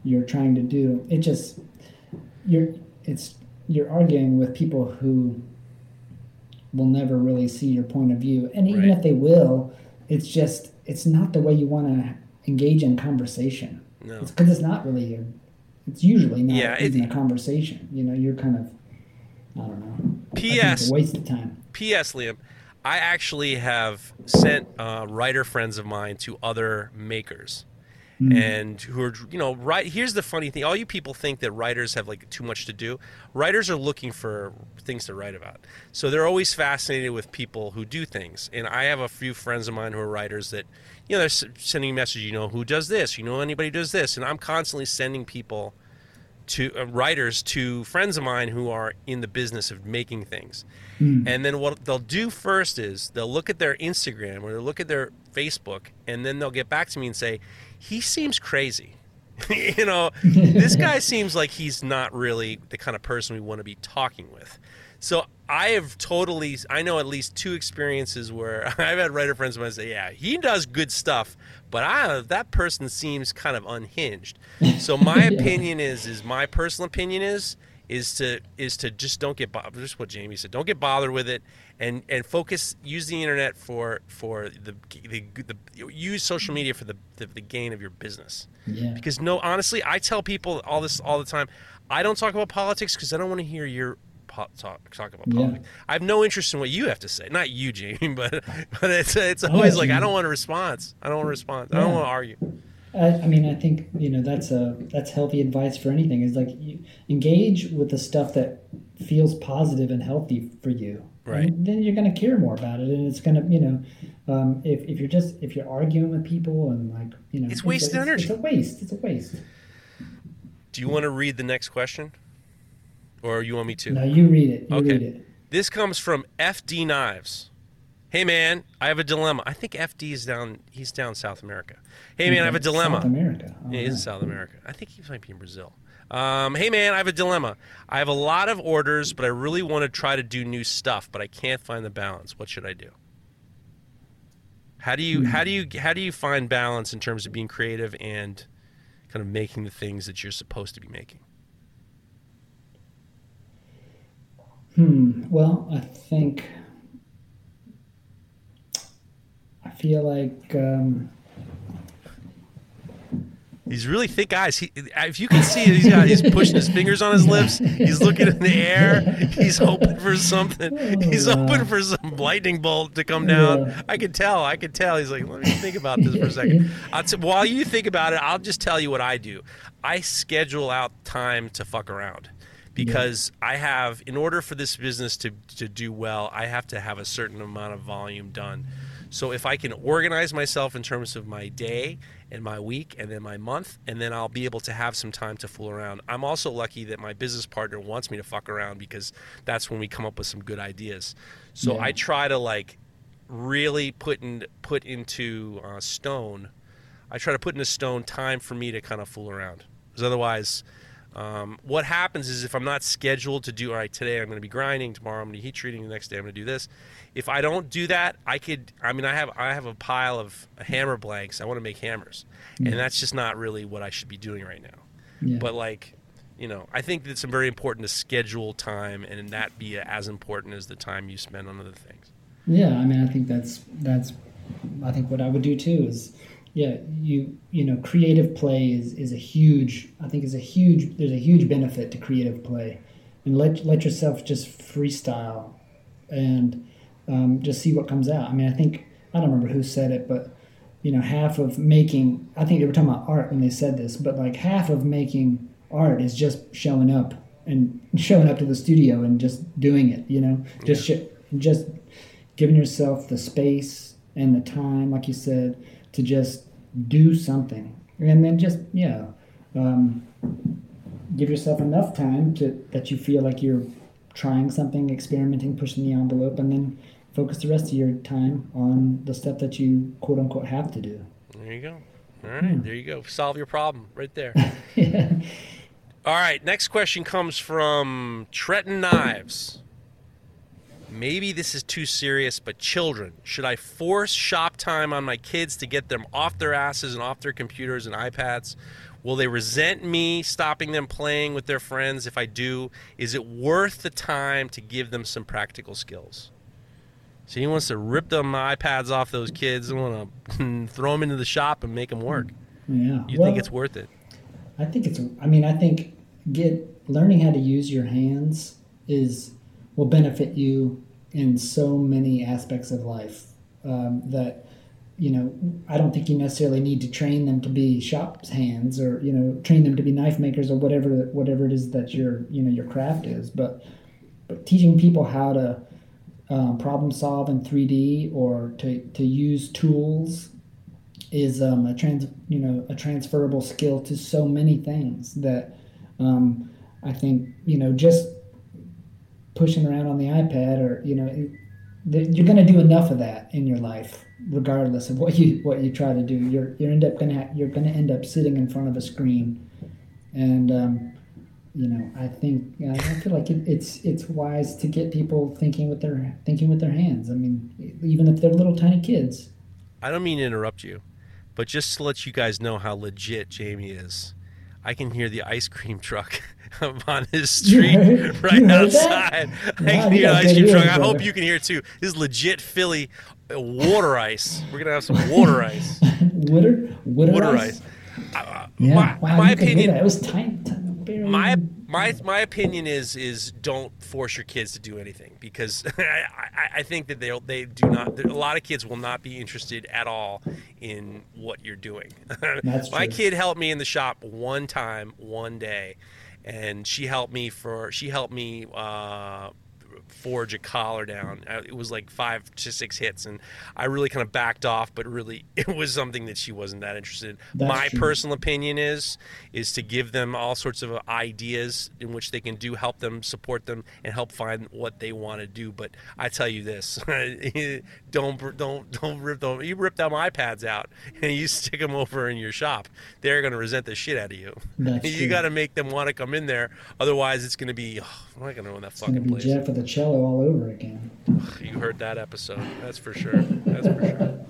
Speaker 3: you're trying to do. It just you're it's you're arguing with people who will never really see your point of view, and even
Speaker 2: Right.
Speaker 3: if they will, it's just it's not the way you want to engage in conversation.
Speaker 2: No.
Speaker 3: It's because it's not really a. It's usually not
Speaker 2: Yeah, it-
Speaker 3: even a conversation. You know, you're kind of. I don't know. I think it's
Speaker 2: P.S.
Speaker 3: waste of time.
Speaker 2: P.S. Liam, I actually have sent uh, writer friends of mine to other makers,
Speaker 3: Hmm.
Speaker 2: and who are you know right. Here's the funny thing: all you people think that writers have like too much to do. Writers are looking for things to write about, so they're always fascinated with people who do things. And I have a few friends of mine who are writers that you know they're sending me messages. You know who does this? You know anybody who does this? And I'm constantly sending people to uh, writers to friends of mine who are in the business of making things. And then what they'll do first is they'll look at their Instagram or they'll look at their Facebook and then they'll get back to me and say, "He seems crazy." you know, this guy seems like he's not really the kind of person we want to be talking with. So I have totally, I know at least two experiences where I've had writer friends of mine say, "Yeah, he does good stuff, but I, that person seems kind of unhinged." So my
Speaker 3: Yeah.
Speaker 2: opinion is, is my personal opinion is, is to is to just don't get bothered. Just what Jamie said, don't get bothered with it, and and focus. Use the internet for for the the, the, use social media for the, the the gain of your business
Speaker 3: Yeah.
Speaker 2: because no honestly i tell people all this all the time i don't talk about politics because i don't want to hear your po- talk, talk about
Speaker 3: Yeah.
Speaker 2: politics i have no interest in what you have to say not you jamie but but it's it's always
Speaker 3: know,
Speaker 2: like i don't want a response i don't want a response i don't want to argue
Speaker 3: I, I mean, I think you know that's a that's healthy advice for anything. Is like you engage with the stuff that feels positive and healthy for you.
Speaker 2: Right.
Speaker 3: And then you're going to care more about it, and it's going to you know, um, if, if you're just if you're arguing with people and like you know,
Speaker 2: It's wasted
Speaker 3: it's,
Speaker 2: energy.
Speaker 3: It's a waste. It's a waste.
Speaker 2: do you want to read the next question or you want me to
Speaker 3: No, you read it. You
Speaker 2: Okay.
Speaker 3: read it.
Speaker 2: This comes from FD Knives. Hey man, I have a dilemma. I think FD is down. He's down South America. Hey man, I have a dilemma.
Speaker 3: South America. Oh,
Speaker 2: Yeah, he's in. South America. I think he might be in Brazil. Um, hey man, I have a dilemma. I have a lot of orders, but I really want to try to do new stuff, but I can't find the balance. What should I do? How do you how do you how do you find balance in terms of being creative and kind of making the things that you're supposed to be making?
Speaker 3: Hmm. Well, I think I feel like um,
Speaker 2: He's really thick eyes. He, if you can see it, he's got he's pushing his fingers on his lips. He's looking in the air. He's hoping for something. He's
Speaker 3: Oh,
Speaker 2: hoping for some lightning bolt to come down.
Speaker 3: Yeah.
Speaker 2: I could tell. I could tell. He's like, let me think about this for a second. I'll t- while you think about it, I'll just tell you what I do. I schedule out time to fuck around because I have, in order for this business to to do well, I have to have a certain amount of volume done. So if I can organize myself in terms of my day and my week and then my month, and then I'll be able to have some time to fool around. I'm also lucky that my business partner wants me to fuck around because that's when we come up with some good ideas. So
Speaker 3: Yeah.
Speaker 2: I try to like really put in put into uh, stone. I try to put into stone time for me to kind of fool around because otherwise. Um, what happens is if I'm not scheduled to do all right today, I'm going to be grinding. Tomorrow, I'm going to heat treating. The next day, I'm going to do this. If I don't do that, I could. I mean, I have I have a pile of hammer blanks. I want to make hammers, and that's just not really what I should be doing right now.
Speaker 3: yeah.
Speaker 2: But like, you know, I think it's very important to schedule time and that be as important as the time you spend on other things.
Speaker 3: Yeah, I mean, I think that's that's. I think what I would do too is, yeah, you you know, creative play is is a huge. I think is a huge. There's a huge benefit to creative play, and let let yourself just freestyle, and um, just see what comes out. I mean, I think I don't remember who said it, but you know, half of making. I think they were talking about art when they said this, but like half of making art is just showing up and showing up to the studio and just doing it. You know, just sh- just giving yourself the space and the time, like you said, to just do something, and then just yeah, um, give yourself enough time to that you feel like you're trying something, experimenting, pushing the envelope, and then focus the rest of your time on the stuff that you quote unquote have to do.
Speaker 2: There you go. All right, there you go. Solve your problem right there.
Speaker 3: yeah.
Speaker 2: All right, next question comes from Trenton Knives. Maybe this is too serious, but children, should I force shop time on my kids to get them off their asses and off their computers and iPads Will they resent me stopping them playing with their friends if I do? Is it worth the time to give them some practical skills? So he wants to rip them iPads off those kids and want to throw them into the shop and make them work.
Speaker 3: Yeah.
Speaker 2: You
Speaker 3: well,
Speaker 2: think it's worth it?
Speaker 3: I think it's. I mean, I think get learning how to use your hands is will benefit you in so many aspects of life um, that you know I don't think you necessarily need to train them to be shop hands or you know train them to be knife makers or whatever whatever it is that your you know your craft is but but teaching people how to um, problem solve in 3D or to, to use tools is um, a trans you know a transferable skill to so many things that um, I think you know just pushing around on the iPad or you know it, you're going to do enough of that in your life regardless of what you what you try to do. You're you're end up going to you're going to end up sitting in front of a screen. And um, you know I think I feel like it, it's it's wise to get people thinking with their thinking with their hands. I mean even if they're little tiny kids.
Speaker 2: I don't mean to interrupt you but just to let you guys know how legit Jamie is I can hear the ice cream truck on his street
Speaker 3: heard-
Speaker 2: right outside.
Speaker 3: that?
Speaker 2: I can hear the ice cream truck. I hope you can hear it too. This is legit Philly uh, water ice. We're gonna have some water ice.
Speaker 3: Water, water,
Speaker 2: Water
Speaker 3: ice.
Speaker 2: ice. Uh,
Speaker 3: Yeah,
Speaker 2: my
Speaker 3: wow,
Speaker 2: my
Speaker 3: you could hear
Speaker 2: opinion.
Speaker 3: that. It was tiny
Speaker 2: my my my opinion is is don't force your kids to do anything because I, I, I think that they they do not a lot of kids will not be interested at all in what you're doing. My kid helped me in the shop one time one day, and she helped me for she helped me. Uh, forge a collar down. Uh, it was like five to six hits and i really kind of backed off but really it was something that she wasn't that interested in.
Speaker 3: That's
Speaker 2: my
Speaker 3: true.
Speaker 2: personal opinion is is to give them all sorts of ideas in which they can do help them support them and help find what they want to do but i tell you this don't don't don't rip them you rip them ipads out and you stick them over in your shop. They're going to resent the shit out of you.
Speaker 3: That's
Speaker 2: you got to make them want to come in there otherwise it's going to be oh, i'm not going to know that
Speaker 3: It's
Speaker 2: fucking place.
Speaker 3: Jeff a cello all over again.
Speaker 2: you heard that episode. That's for sure. That's for sure.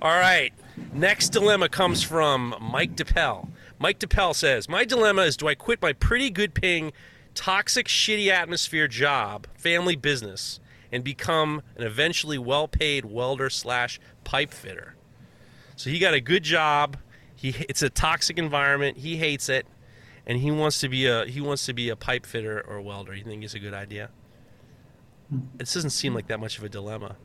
Speaker 2: All right. Next dilemma comes from Mike DePel. Mike DePel says, My dilemma is do I quit my pretty good paying, toxic, shitty atmosphere job, family business, and become an eventually well paid welder slash pipe fitter? So he got a good job. He it's a toxic environment. He hates it, and he wants to be a he wants to be a pipe fitter or welder. You think it's a good idea? It doesn't seem like that much of a dilemma.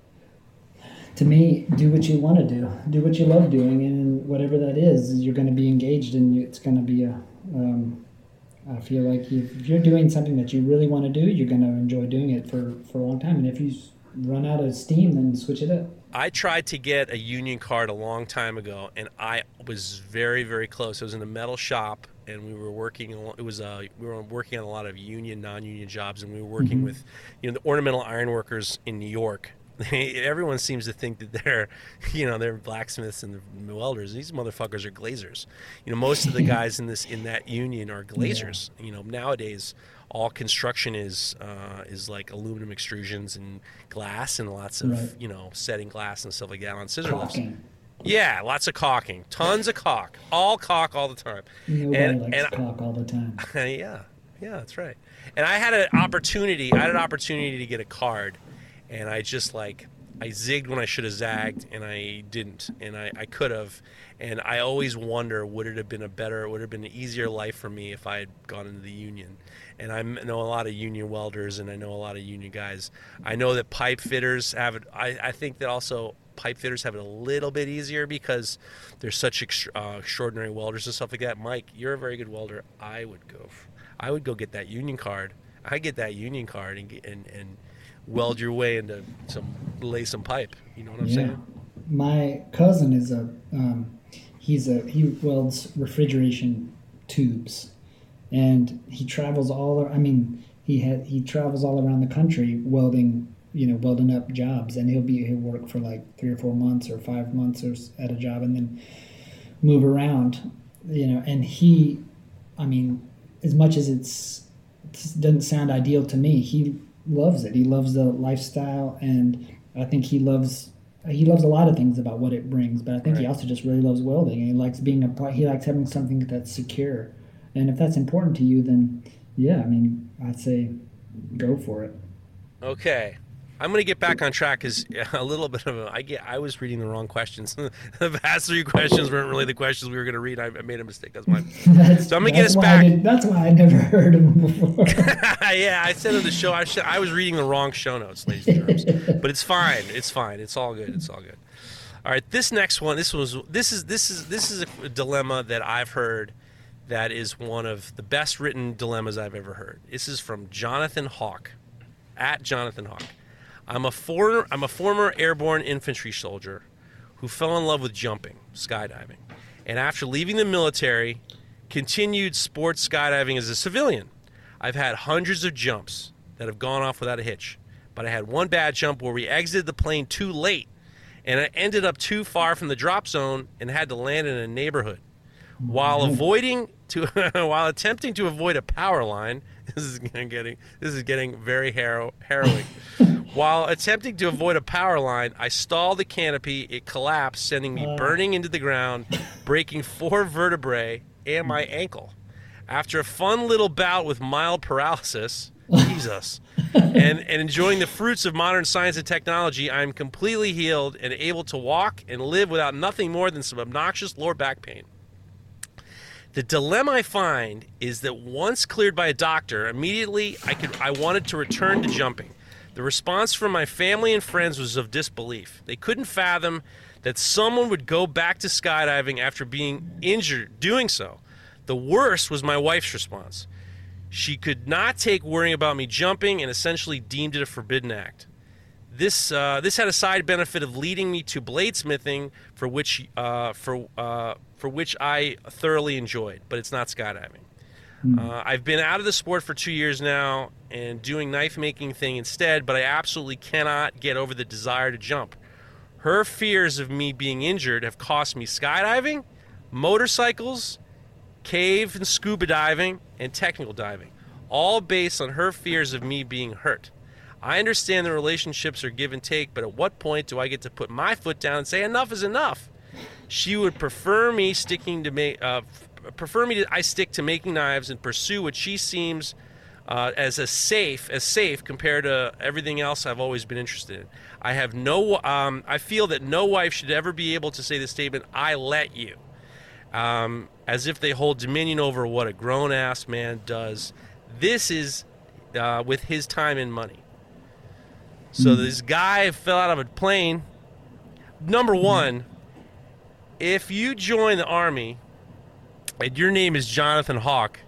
Speaker 3: To me, do what you want to do. Do what you love doing, and whatever that is, you're going to be engaged, and it's going to be a. Um, I feel like if you're doing something that you really want to do, you're going to enjoy doing it for, for a long time. And if you run out of steam, then switch it up.
Speaker 2: I tried to get a union card a long time ago, and I was very, very close. I was in a metal shop, and we were working. It was uh, we were working on a lot of union, non-union jobs, and we were working with, you know, the ornamental ironworkers in New York. Everyone seems to think that they're, you know, they're blacksmiths and welders. These motherfuckers are glazers. You know, most of the guys in this in that union are glazers. You know, nowadays all construction is uh, is like aluminum extrusions and glass and lots of
Speaker 3: Right.
Speaker 2: you know setting glass and stuff like that on scissor lifts. Yeah, lots of caulking, tons of caulk, all caulk all the time.
Speaker 3: Nobody
Speaker 2: and
Speaker 3: likes
Speaker 2: and
Speaker 3: all the time.
Speaker 2: yeah, yeah, that's right. And I had an opportunity. I had an opportunity to get a card, and I just like I zigged when I should have zagged, and I didn't, and I, I could have. And I always wonder, would it have been a better, would it have been an easier life for me if I had gone into the union? And I know a lot of union welders, and I know a lot of union guys. I know that pipe fitters have it. I, I think that also pipe fitters have it a little bit easier because they're such ex- uh, extraordinary welders and stuff like that. Mike, you're a very good welder. I would go. I would go get that union card. I get that union card and and and weld your way into some lay some pipe. You know what I'm
Speaker 3: Yeah.
Speaker 2: saying?
Speaker 3: My cousin is a um, he's a he welds refrigeration tubes, and he travels all. I mean, he had he travels all around the country welding. You know, welding up jobs, and he'll be he'll work for like three or four months or five months or at a job, and then move around. You know, and he, I mean, as much as it's it doesn't sound ideal to me, he loves it. He loves the lifestyle, and I think he loves he loves a lot of things about what it brings, but I think he also just really loves welding. And he likes being a part. He likes having something that's secure. And if that's important to you, then yeah, I mean, I'd say go for it.
Speaker 2: Okay. I'm going to get back on track because a little bit of a, I get I was reading the wrong questions. the past three questions weren't really the questions we were going to read. I, I made a mistake. That's my.
Speaker 3: That's,
Speaker 2: So I'm gonna get
Speaker 3: that's
Speaker 2: us back.
Speaker 3: did- that's why I never heard of him before.
Speaker 2: yeah, I said on the show. I, should, I was reading the wrong show notes, ladies and gentlemen. but it's fine. It's fine. It's all good. It's all good. All right. This next one. This was. This is. This is. This is a dilemma that I've heard. That is one of the best written dilemmas I've ever heard. This is from Jonathan Hawk, at Jonathan Hawk. I'm a former. I'm a former airborne infantry soldier, who fell in love with jumping, skydiving, and after leaving the military, continued sports skydiving as a civilian. I've had hundreds of jumps that have gone off without a hitch, but I had one bad jump where we exited the plane too late, and I ended up too far from the drop zone and had to land in a neighborhood. While mm-hmm. avoiding to while attempting to avoid a power line, this is getting this is getting very harrow, harrowing. While attempting to avoid a power line, I stalled the canopy. It collapsed, sending me uh. burning into the ground, breaking four vertebrae and my ankle. After a fun little bout with mild paralysis, Jesus, and, and enjoying the fruits of modern science and technology, I am completely healed and able to walk and live without nothing more than some obnoxious lower back pain. The dilemma I find is that once cleared by a doctor, immediately I could I wanted to return to jumping. The response from my family and friends was of disbelief. They couldn't fathom that someone would go back to skydiving after being injured doing so. The worst was my wife's response. She could not take worrying about me jumping and essentially deemed it a forbidden act. This uh, this had a side benefit of leading me to bladesmithing, for which uh, for uh, for which I thoroughly enjoyed, but it's not skydiving. Uh, I've been out of the sport for two years now and doing knife making thing instead, but I absolutely cannot get over the desire to jump. Her fears of me being injured have cost me skydiving, motorcycles, cave and scuba diving, and technical diving, all based on her fears of me being hurt. I understand the relationships are give and take, but at what point do I get to put my foot down and say enough is enough? She would prefer me sticking to make, uh, prefer me to I stick to making knives and pursue what she seems uh, as a safe as safe compared to everything else I've always been interested in. I have no, um, I feel that no wife should ever be able to say the statement "I let you." um, as if they hold dominion over what a grown ass man does. This is uh, with his time and money. So this guy fell out of a plane. Number one, if you join the army and your name is Jonathan Hawk,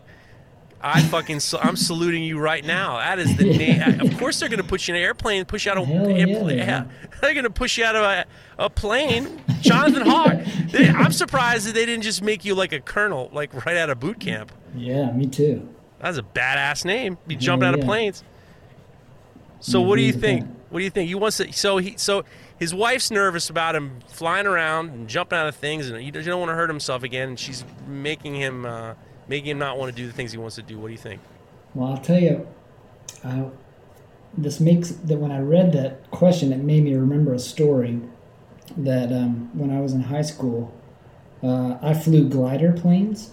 Speaker 2: I fucking I'm saluting you right now. That is the name. Uh, of course, they're going to put you in an airplane, push you out of
Speaker 3: Hell yeah,
Speaker 2: airplane.
Speaker 3: they are.
Speaker 2: Going to push you out of a, a plane. Jonathan Hawk. They, I'm surprised that they didn't just make you like a colonel, like right out of boot camp.
Speaker 3: yeah, me too.
Speaker 2: That's a badass name. Be jumping out of planes. So
Speaker 3: Yeah,
Speaker 2: what do you think? What do you think? You wants to, so he so his wife's nervous about him flying around and jumping out of things, and you don't, want to hurt himself again. And she's making him uh, making him not want to do the things he wants to do. What do you think?
Speaker 3: Well, I'll tell you, I, this makes that when I read that question, it made me remember a story that um, when I was in high school, uh, I flew glider planes,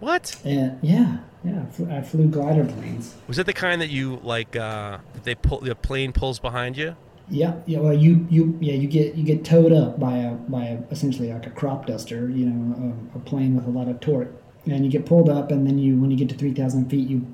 Speaker 2: What
Speaker 3: and yeah, yeah, I flew, I flew glider planes.
Speaker 2: was that the kind that you like? Uh, that they pull the plane pulls behind you.
Speaker 3: Yeah, yeah. Well, you you yeah you get you get towed up by a by a, essentially like a crop duster, you know, a, a plane with a lot of torque, and you get pulled up, and then you when you get to three thousand feet, you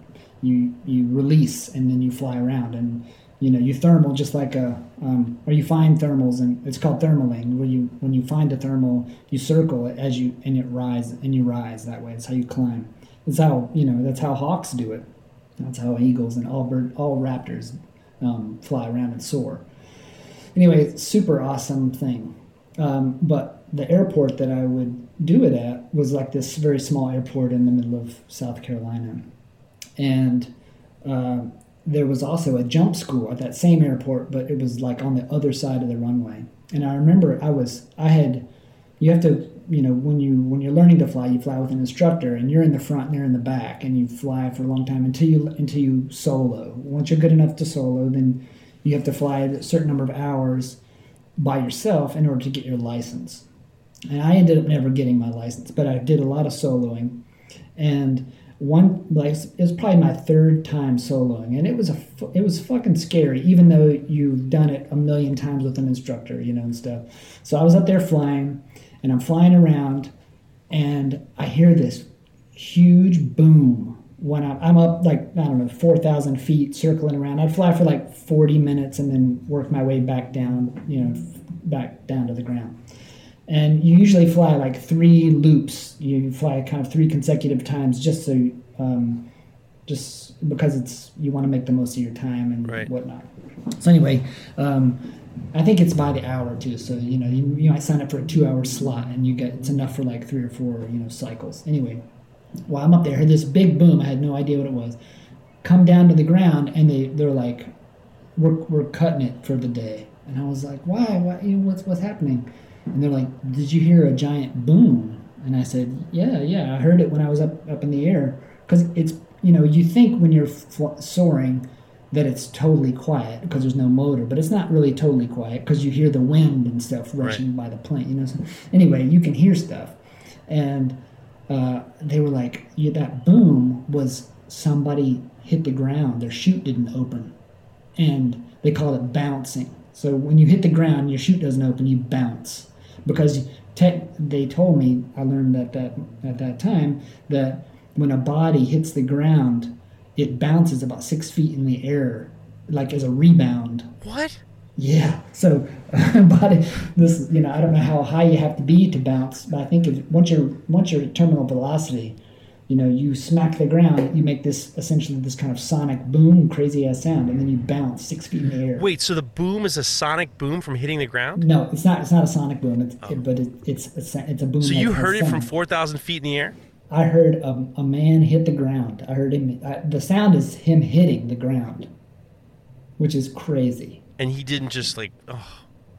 Speaker 3: you you release, and then you fly around, and you know you thermal just like a um, or you find thermals, and it's called thermaling, where you when you find a thermal, you circle it as you and it rise and you rise that way. it's how you climb. That's how you know that's how hawks do it. That's how eagles and all bird all raptors um, fly around and soar anyway, super awesome thing. Um, but the airport that I would do it at was like this very small airport in the middle of South Carolina, and uh, there was also a jump school at that same airport, but it was like on the other side of the runway. And I remember I was I had you have to you know when you when you're learning to fly you fly with an instructor and you're in the front and they're in the back and you fly for a long time until you until you solo once you're good enough to solo then you have to fly a certain number of hours by yourself in order to get your license. And I ended up never getting my license, but I did a lot of soloing. And one like it was probably my third time soloing and it was a it was fucking scary even though you've done it a million times with an instructor you know and stuff so i was up there flying and i'm flying around and i hear this huge boom when I'm, I'm up like i don't know 4000 feet circling around i'd fly for like 40 minutes and then work my way back down you know back down to the ground and you usually fly like three loops. You fly kind of three consecutive times, just so, um, just because it's you want to make the most of your time and
Speaker 2: Right.
Speaker 3: whatnot. So anyway, um, I think it's by the hour too. So you know you, you might sign up for a two-hour slot, and you get it's enough for like three or four you know cycles. Anyway, while I'm up there, I heard this big boom. I had no idea what it was. Come down to the ground, and they they're like, "We're we're cutting it for the day." And I was like, "Why? Why? What's what's happening?" And they're like, "Did you hear a giant boom?" And I said, "Yeah, yeah, I heard it when I was up up in the air because it's you know you think when you're fl- soaring that it's totally quiet because there's no motor, but it's not really totally quiet because you hear the wind and stuff rushing by the plane. You know. So anyway, you can hear stuff, and uh, they were like, yeah, "That boom was somebody hit the ground. Their chute didn't open." and they call it bouncing. So when you hit the ground, your chute doesn't open, you bounce. Because te- they told me, I learned at that at that time that when a body hits the ground, it bounces about six feet in the air, like as a rebound.
Speaker 2: What?
Speaker 3: Yeah. So, body, this you know I don't know how high you have to be to bounce, but I think if once you're once you're at terminal velocity, you know you smack the ground, you make this essentially this kind of sonic boom, crazy ass sound, and then you bounce six feet in the air.
Speaker 2: Wait, so the boom is a sonic boom from hitting the ground?
Speaker 3: No, it's not. It's not a sonic boom. It's, it, but it, it's it's a, it's a boom.
Speaker 2: So you heard it from 4,000 feet in the air?
Speaker 3: I heard a, a man hit the ground. I heard him. I, the sound is him hitting the ground, which is crazy.
Speaker 2: And he didn't just like, oh,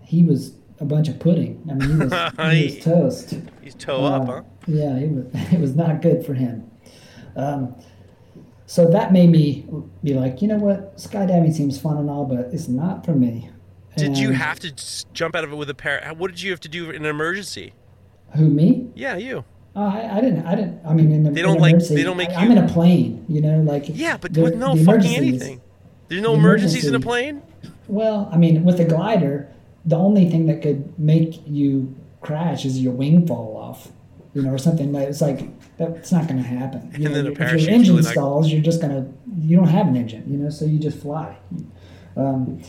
Speaker 3: He was a bunch of pudding. I mean, he was, he was toast.
Speaker 2: he's toe up,
Speaker 3: Uh,
Speaker 2: huh?
Speaker 3: Yeah, it was, it was not good for him. Um, so that made me be like, you know what, skydiving seems fun and all, but it's not for me.
Speaker 2: Did you have to jump out of it with a pair? What did you have to do in an emergency?
Speaker 3: Who me?
Speaker 2: Yeah, you.
Speaker 3: Oh, I, I didn't. I didn't. I mean, in the
Speaker 2: They don't
Speaker 3: in
Speaker 2: like- they don't make
Speaker 3: I, am in a plane. You know, like
Speaker 2: Yeah, but
Speaker 3: the-
Speaker 2: with no fucking anything. There's no
Speaker 3: the
Speaker 2: emergencies in a plane?
Speaker 3: Well, I mean, with a glider, the only thing that could make you crash is your wing fall off, you know, or something. Like that. it's like that's not going to happen. You
Speaker 2: And
Speaker 3: know,
Speaker 2: then the
Speaker 3: if your engine
Speaker 2: really
Speaker 3: stalls, you're just going to you don't have an engine, you know, so you just fly. Um,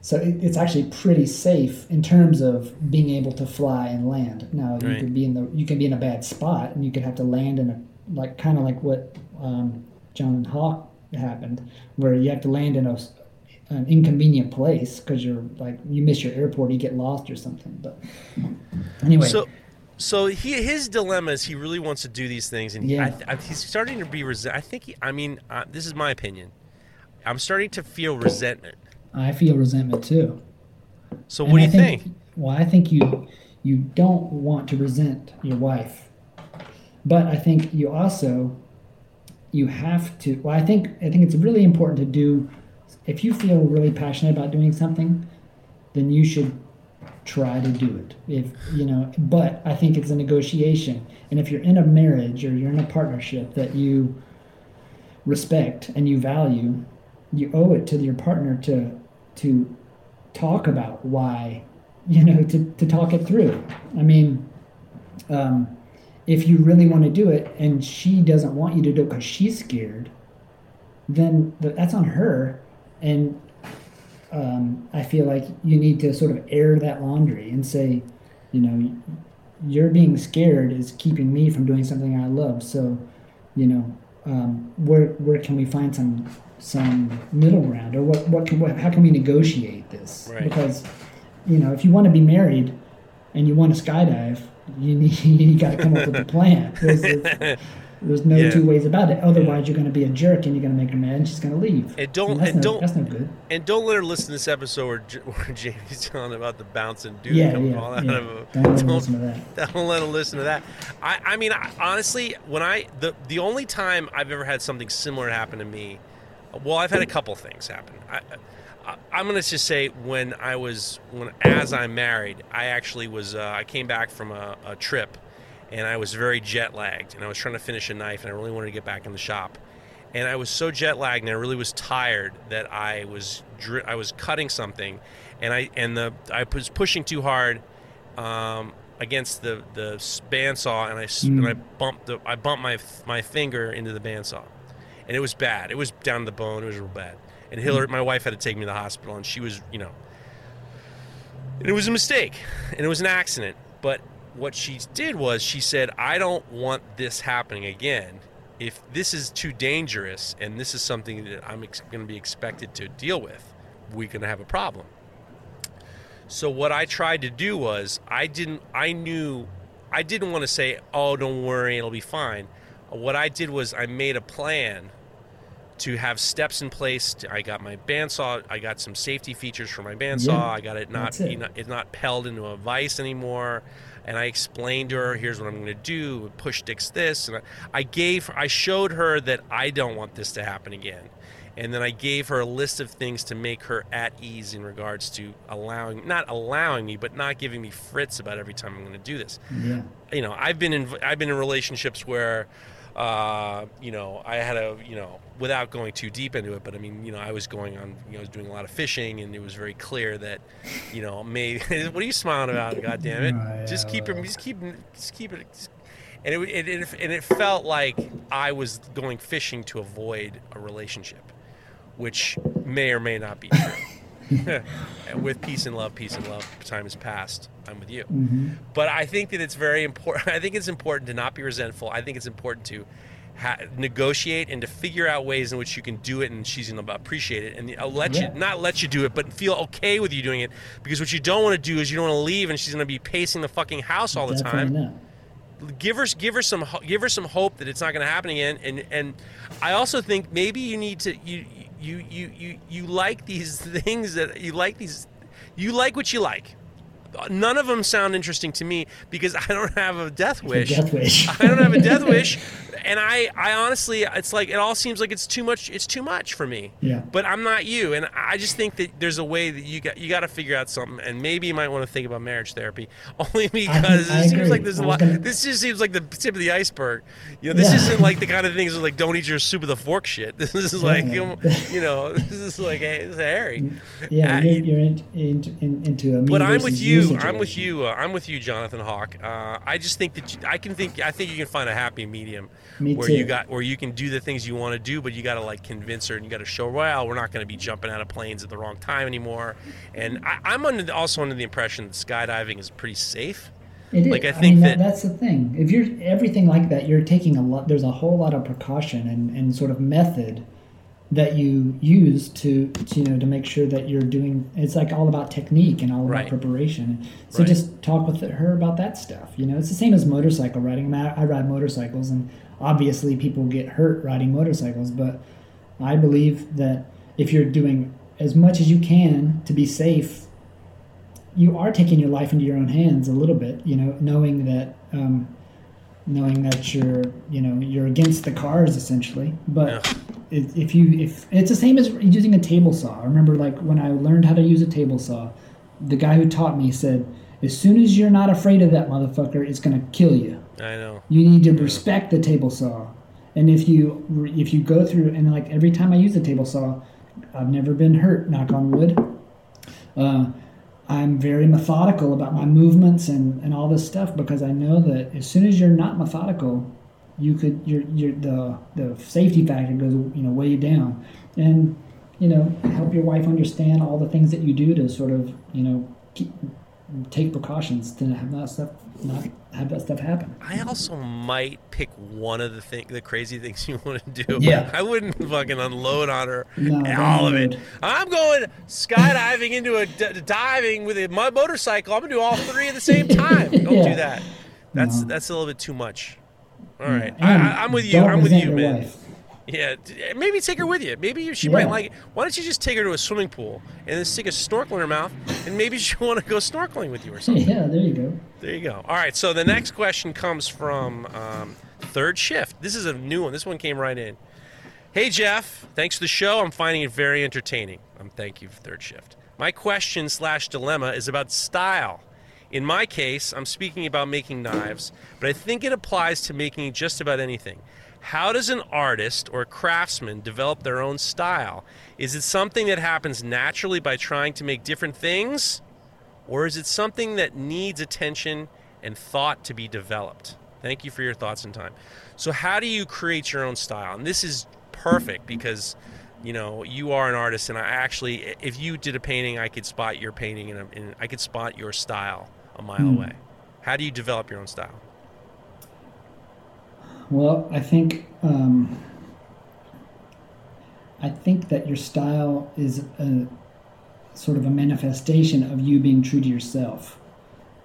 Speaker 3: so it, it's actually pretty safe in terms of being able to fly and land. Now you
Speaker 2: Right.
Speaker 3: could be in the you can be in a bad spot and you could have to land in a like kind of like what um, John Hawk happened, where you have to land in a an inconvenient place because you're like you miss your airport, you get lost or something. But anyway,
Speaker 2: So, so he his dilemma is he really wants to do these things, and
Speaker 3: Yeah.
Speaker 2: I, I, he's starting to be resent. I think. He, I mean, uh, this is my opinion. I'm starting to feel resentment.
Speaker 3: I feel resentment too.
Speaker 2: So,
Speaker 3: And
Speaker 2: what do
Speaker 3: I
Speaker 2: you think?
Speaker 3: Well, I think you you don't want to resent your wife, but I think you also you have to. Well, I think I think it's really important to do. If you feel really passionate about doing something, then you should try to do it. If you know, but I think it's a negotiation, and if you're in a marriage or you're in a partnership that you respect and you value, you owe it to your partner to to talk about why, you know, to, to talk it through. I mean, um, if you really want to do it and she doesn't want you to do it because she's scared, then that's on her. And um, I feel like you need to sort of air that laundry and say, you know, you're being scared is keeping me from doing something I love. So, you know, um, where where can we find some some middle ground, or what what can what, how can we negotiate this?
Speaker 2: Right.
Speaker 3: Because, you know, if you want to be married and you want to skydive, you need you got to come up with a plan. There's, there's, there's no
Speaker 2: Yeah.
Speaker 3: two ways about it. Otherwise, you're going to be a jerk and you're going to make her mad, and she's going to leave.
Speaker 2: And don't-
Speaker 3: that's
Speaker 2: and
Speaker 3: no,
Speaker 2: don't-
Speaker 3: that's no good.
Speaker 2: And don't let her listen to this episode where, where Jamie's telling about the bouncing dude
Speaker 3: Yeah,
Speaker 2: coming
Speaker 3: yeah,
Speaker 2: all out
Speaker 3: yeah.
Speaker 2: of him.
Speaker 3: Don't let her listen to that.
Speaker 2: Don't let him listen to that. I, I mean, I, honestly, when I the the only time I've ever had something similar happen to me Well, I've had a couple things happen. I, I, I'm going to just say when I was when as I'm married, I actually was uh, I came back from a, a trip, and I was very jet lagged, and I was trying to finish a knife, and I really wanted to get back in the shop, and I was so jet lagged, and I really was tired that I was dri- I was cutting something, and I and the I was pushing too hard. Um, against the the bandsaw and I s and I bumped the I bumped my my finger into the bandsaw, and it was bad. It was down to the bone. It was real bad. And Hillary, my wife, had to take me to the hospital, and she was, you know, and it was a mistake, and it was an accident. But what she did was she said, "I don't want this happening again. If this is too dangerous, and this is something that I'm ex- going to be expected to deal with, we're going to have a problem." So what I tried to do was I didn't I knew I didn't want to say, "Oh, don't worry, it'll be fine." What I did was I made a plan to have steps in place. I got my bandsaw. I got some safety features for my bandsaw.
Speaker 3: Yeah,
Speaker 2: I got it not
Speaker 3: it.
Speaker 2: you know, it's not held into a vise anymore. And I explained to her, here's what I'm going to do. Push sticks this, and I, I gave, I showed her that I don't want this to happen again. And then I gave her a list of things to make her at ease in regards to allowing, not allowing me, but not giving me fritz about every time I'm going to do this
Speaker 3: Yeah.
Speaker 2: you know i've been in i've been in relationships where uh, you know i had a you know without going too deep into it but i mean you know i was going on you know i was doing a lot of fishing and it was very clear that you know maybe what are you smiling about? God damn it.
Speaker 3: Oh, yeah,
Speaker 2: just keep it just keep just keep it just- and it, it, it and it felt like i was going fishing to avoid a relationship which may or may not be true with peace and love peace and love time has passed i'm with you mm-hmm. but I think that it's very important. I think it's important to not be resentful. I think it's important to ha- negotiate and to figure out ways in which you can do it, and she's going to appreciate it, and I'll let
Speaker 3: Yeah.
Speaker 2: you not let you do it, but feel okay with you doing it. Because what you don't want to do is you don't want to leave, and she's going to be pacing the fucking house all the time
Speaker 3: not.
Speaker 2: give her give her some give her some hope that it's not going to happen again and and I also think maybe you need to you you you you you like these things that you like these you like what you like. None of them sound interesting to me because I don't have a death wish.
Speaker 3: Death wish.
Speaker 2: I don't have a death wish and I I honestly it's like it all seems like it's too much it's too much for me
Speaker 3: Yeah.
Speaker 2: but I'm not you and I just think that there's a way that you got you got to figure out something and maybe you might want to think about marriage therapy only because
Speaker 3: I
Speaker 2: it seems
Speaker 3: agree.
Speaker 2: like there's a
Speaker 3: I
Speaker 2: lot
Speaker 3: gonna-
Speaker 2: this just seems like the tip of the iceberg. You know, this
Speaker 3: Yeah.
Speaker 2: isn't like the kind of things like don't eat your soup with a fork shit. This is like
Speaker 3: Yeah.
Speaker 2: you know, this is like hey, this is hairy.
Speaker 3: Yeah,
Speaker 2: Uh,
Speaker 3: you're, you're in, in, in, into a
Speaker 2: But I'm with you. I'm with you. Uh, I'm with you, Jonathan Hawk. Uh, I just think that you, I can think. I think you can find a happy medium
Speaker 3: Me
Speaker 2: where
Speaker 3: too.
Speaker 2: you got where you can do the things you want to do, but you got to like convince her and you got to show. her, Well, we're not going to be jumping out of planes at the wrong time anymore. And I, I'm under the, also under the impression that skydiving is pretty safe.
Speaker 3: It is.
Speaker 2: Like, I
Speaker 3: I,
Speaker 2: think
Speaker 3: mean,
Speaker 2: that-
Speaker 3: that, that's the thing. If you're everything like that, you're taking a lot. There's a whole lot of precaution and, and sort of method that you use to, to you know to make sure that you're doing. It's like all about technique and all about
Speaker 2: Right.
Speaker 3: preparation. So
Speaker 2: Right.
Speaker 3: just talk with her about that stuff. You know, it's the same as motorcycle riding. I, mean, I, I ride motorcycles, and obviously people get hurt riding motorcycles. But I believe that if you're doing as much as you can to be safe you are taking your life into your own hands a little bit, you know, knowing that um, knowing that you're you know you're against the cars essentially. But if, if you if it's the same as using a table saw. I remember like when I learned how to use a table saw, the guy who taught me said, as soon as you're not afraid of that motherfucker, it's gonna kill you.
Speaker 2: I know.
Speaker 3: You need to respect the table saw. And if you if you go through and like every time I use the table saw, I've never been hurt. Knock on wood. Uh, I'm very methodical about my movements and, and all this stuff because I know that as soon as you're not methodical, you could your your the the safety factor goes you know way down, and you know help your wife understand all the things that you do to sort of you know keep, take precautions to have that stuff not have that stuff happen.
Speaker 2: I also might pick one of the thing, the crazy things you want to do.
Speaker 3: Yeah.
Speaker 2: I wouldn't fucking unload on her
Speaker 3: No,
Speaker 2: all of it. I'm going skydiving into a d- diving with a my motorcycle. I'm gonna do all three at the same time. Don't do that. That's
Speaker 3: No.
Speaker 2: that's a little bit too much. All right, I, I'm with you. I'm with you, man.
Speaker 3: wife.
Speaker 2: Yeah, maybe take her with you. Maybe she might like it. Why don't you just take her to a swimming pool and then stick a snorkel in her mouth, and maybe she'll want to go snorkeling with you or something.
Speaker 3: Yeah, there you go.
Speaker 2: There you go. All right. So the next question comes from um, Third Shift. This is a new one. This one came right in. Hey, Jeff. Thanks for the show. I'm finding it very entertaining. Um, thank you for third shift. My question slash dilemma is about style. In my case, I'm speaking about making knives, but I think it applies to making just about anything. How does an artist or craftsman develop their own style? Is it something that happens naturally by trying to make different things? Or is it something that needs attention and thought to be developed? Thank you for your thoughts and time. So, how do you create your own style? And this is perfect because you know you are an artist and i actually if you did a painting i could spot your painting and, and i could spot your style a mile mm. away how do you develop your own style
Speaker 3: well i think um, i think that your style is a sort of a manifestation of you being true to yourself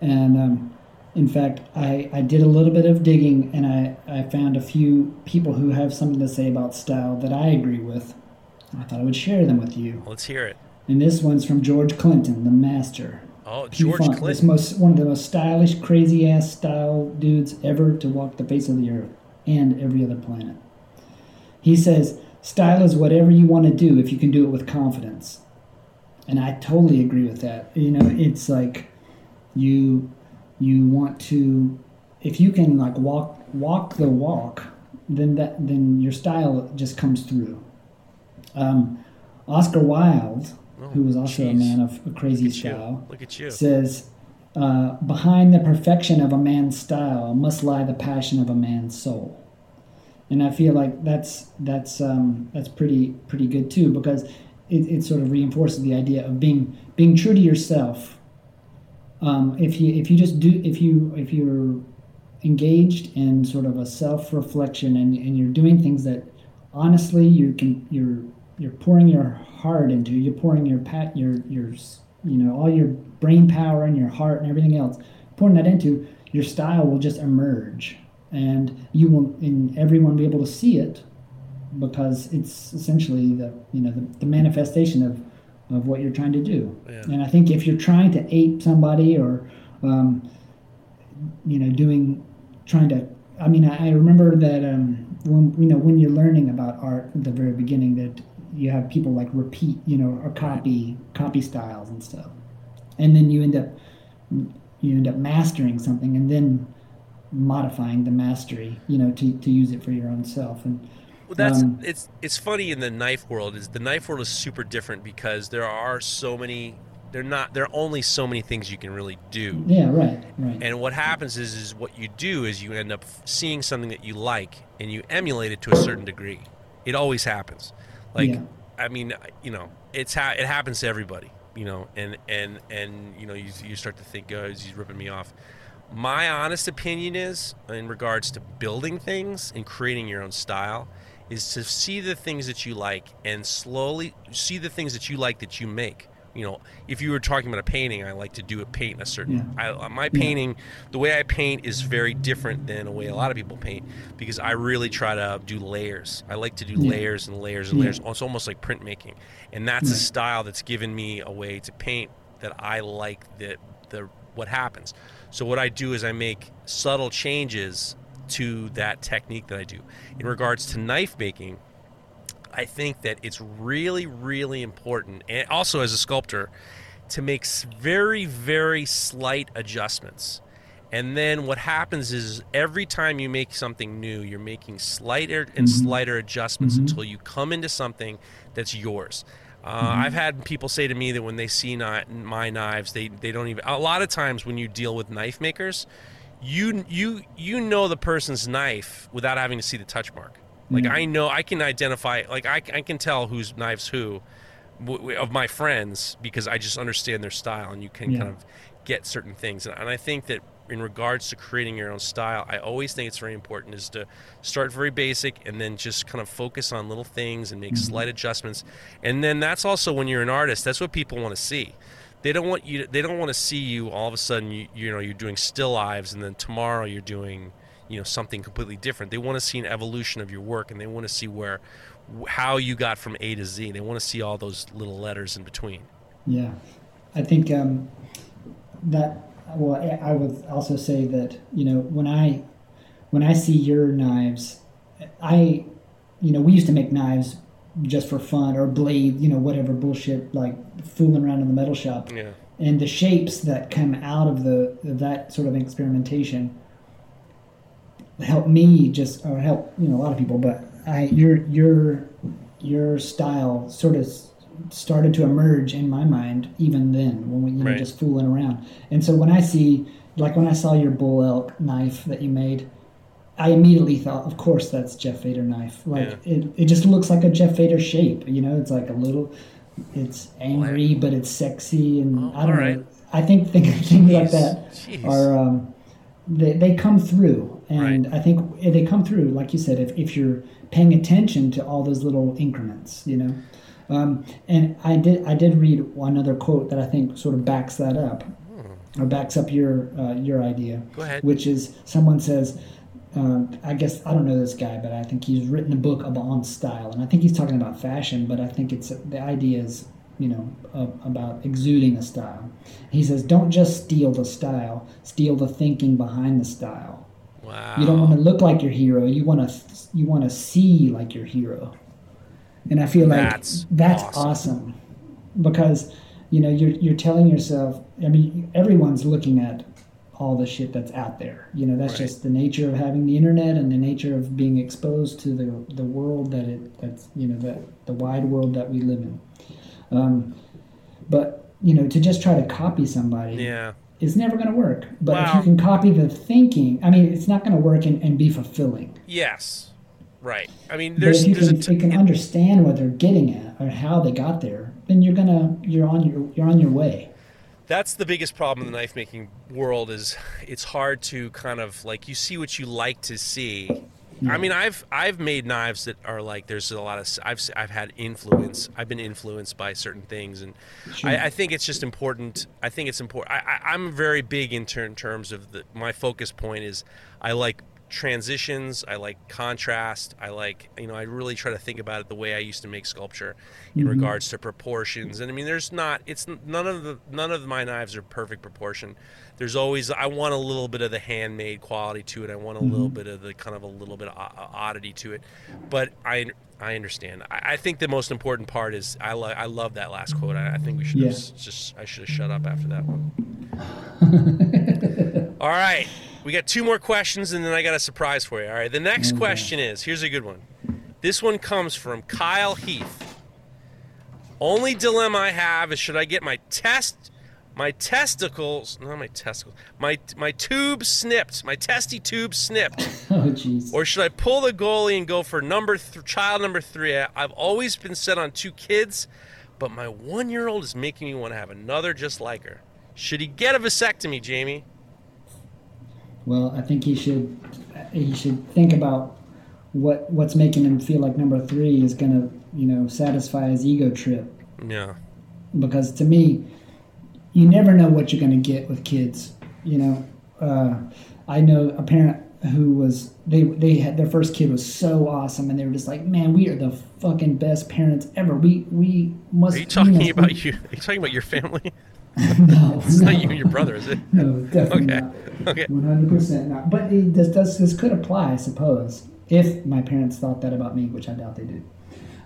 Speaker 3: and um, in fact, I, I did a little bit of digging and I, I found a few people who have something to say about style that I agree with. I thought I would share them with you.
Speaker 2: Let's hear it.
Speaker 3: And this one's from George Clinton, the master.
Speaker 2: Oh, George Funk, Clinton. This
Speaker 3: most, one of the most stylish, crazy ass style dudes ever to walk the face of the earth and every other planet. He says, Style is whatever you want to do if you can do it with confidence. And I totally agree with that. You know, it's like you you want to if you can like walk walk the walk then that then your style just comes through um, oscar wilde oh, who was also geez. a man of a crazy
Speaker 2: Look
Speaker 3: style
Speaker 2: Look at you.
Speaker 3: says uh, behind the perfection of a man's style must lie the passion of a man's soul. And i feel like that's that's um, that's pretty pretty good too because it, it sort of reinforces the idea of being being true to yourself. Um, if you if you just do if you if you're engaged in sort of a self reflection and, and you're doing things that honestly you can you're you're pouring your heart into you're pouring your pat your your you know all your brain power and your heart and everything else pouring that into your style will just emerge and you will and everyone will be able to see it because it's essentially the you know the, the manifestation of of what you're trying to do. Yeah. And I think if you're trying to ape somebody or, um, you know, doing, trying to, I mean, I, I remember that um, when you know when you're learning about art at the very beginning that you have people like repeat, you know, or copy copy styles and stuff, and then you end up you end up mastering something and then modifying the mastery, you know, to, to use it for your own self and
Speaker 2: well, that's um, it's it's funny in the knife world is the knife world is super different because there are so many they're not there are only so many things you can really do.
Speaker 3: Yeah, right, right.
Speaker 2: And what happens is is what you do is you end up seeing something that you like and you emulate it to a certain degree. It always happens. Like yeah. I mean, you know, it's ha- it happens to everybody, you know, and and and you know, you you start to think, oh, he's ripping me off. My honest opinion is in regards to building things and creating your own style is to see the things that you like and slowly see the things that you like that you make you know if you were talking about a painting i like to do a paint in a certain yeah. I, my painting yeah. the way i paint is very different than the way a lot of people paint because i really try to do layers i like to do yeah. layers and layers and layers it's almost like printmaking and that's a style that's given me a way to paint that i like the, the what happens so what i do is i make subtle changes to that technique that I do. In regards to knife making, I think that it's really, really important, and also as a sculptor, to make very, very slight adjustments. And then what happens is every time you make something new, you're making slighter and mm-hmm. slighter adjustments mm-hmm. until you come into something that's yours. Uh, mm-hmm. I've had people say to me that when they see not, my knives, they, they don't even. A lot of times when you deal with knife makers, you you you know the person's knife without having to see the touch mark. Like mm. I know I can identify like I, I can tell whose knives who w- of my friends because I just understand their style and you can yeah. kind of get certain things. And, and I think that in regards to creating your own style, I always think it's very important is to start very basic and then just kind of focus on little things and make mm-hmm. slight adjustments. And then that's also when you're an artist, that's what people want to see they don't want you. To, they don't want to see you all of a sudden. You, you know you're doing still lives, and then tomorrow you're doing you know something completely different. They want to see an evolution of your work, and they want to see where how you got from A to Z. They want to see all those little letters in between.
Speaker 3: Yeah, I think um, that. Well, I would also say that you know when I when I see your knives, I you know, we used to make knives just for fun or blade, you know, whatever bullshit, like fooling around in the metal shop.
Speaker 2: Yeah.
Speaker 3: And the shapes that come out of the of that sort of experimentation help me just or help you know a lot of people, but I your your your style sort of started to emerge in my mind even then when we you know just fooling around. And so when I see like when I saw your bull elk knife that you made, I immediately thought, of course, that's Jeff Fader knife. Like it, it just looks like a Jeff Fader shape. You know, it's like a little, it's angry, but it's sexy, and
Speaker 2: Oh,
Speaker 3: I don't
Speaker 2: all
Speaker 3: know.
Speaker 2: right.
Speaker 3: I think things, things like that
Speaker 2: jeez.
Speaker 3: are um, they they come through, and
Speaker 2: Right.
Speaker 3: I think they come through, like you said, if if you're paying attention to all those little increments, you know. Um, and I did I did read another quote that I think sort of backs that up, or backs up your uh, your idea.
Speaker 2: Go ahead.
Speaker 3: Which is someone says, uh, I guess I don't know this guy, but I think he's written a book about on style, and I think he's talking about fashion, but I think it's the idea is you know uh, about exuding a style. He says, don't just steal the style, steal the thinking behind the style.
Speaker 2: Wow.
Speaker 3: You don't want to look like your hero. You want to you want to see like your hero. And I feel like
Speaker 2: That's
Speaker 3: that's,
Speaker 2: awesome.
Speaker 3: awesome. because you know you're you're telling yourself. I mean, everyone's looking at all the shit that's out there. You know, that's
Speaker 2: Right.
Speaker 3: just the nature of having the internet and the nature of being exposed to the the world that it that's you know that the wide world that we live in. Um, but you know, to just try to copy somebody
Speaker 2: Yeah.
Speaker 3: Is never going to work. But if you can copy the thinking, I mean, it's not going to work and, and be fulfilling.
Speaker 2: Yes. Right. I mean,
Speaker 3: But
Speaker 2: there's
Speaker 3: if you
Speaker 2: there's
Speaker 3: can,
Speaker 2: a
Speaker 3: you can understand what they're getting at or how they got there, then you're gonna you're on your you're on your way.
Speaker 2: that's the biggest problem in the knife making world is it's hard to kind of like you see what you like to see. I mean, I've I've made knives that are like there's a lot of I've I've had influence. I've been influenced by certain things, and
Speaker 3: Sure.
Speaker 2: I, I think it's just important. I think it's important. I, I, I'm very big in ter- terms of the my focus point is I like transitions. I like contrast. I like you know I really try to think about it the way I used to make sculpture in mm-hmm. regards to proportions. And I mean, there's not it's none of the none of my knives are perfect proportion. There's always I want a little bit of the handmade quality to it. I want a little mm-hmm. bit of the kind of a little bit of oddity to it. But I I understand. I, I think the most important part is I lo- I love that last quote. I, I think we should
Speaker 3: Yeah.
Speaker 2: just I should have shut up after that one. All right. We got two more questions and then I got a surprise for you. All right. The next question is here's a good one. This one comes from Kyle Heath. Only dilemma I have is should I get my test my testicles not my testicles my my tube snipped my testy tube snipped
Speaker 3: Oh jeez.
Speaker 2: or should I pull the goalie and go for number th- child number three? I- I've always been set on two kids, but my one year old is making me want to have another just like her. Should he get a vasectomy, Jamie?
Speaker 3: Well, I think he should he should think about what what's making him feel like number three is gonna you know satisfy his ego trip.
Speaker 2: Yeah.
Speaker 3: because to me, you never know what you're going to get with kids. You know, uh, I know a parent who was they they had their first kid was so awesome, and they were just like, man, we are the fucking best parents ever. We we must.
Speaker 2: Are you talking
Speaker 3: know,
Speaker 2: about
Speaker 3: we-
Speaker 2: you? Are you talking about your family?
Speaker 3: No,
Speaker 2: It's
Speaker 3: no,
Speaker 2: not you and your brother, is it?
Speaker 3: no, definitely
Speaker 2: Okay.
Speaker 3: not.
Speaker 2: Okay.
Speaker 3: One hundred percent not. But it, this does this could apply, I suppose, if my parents thought that about me, which I doubt they did.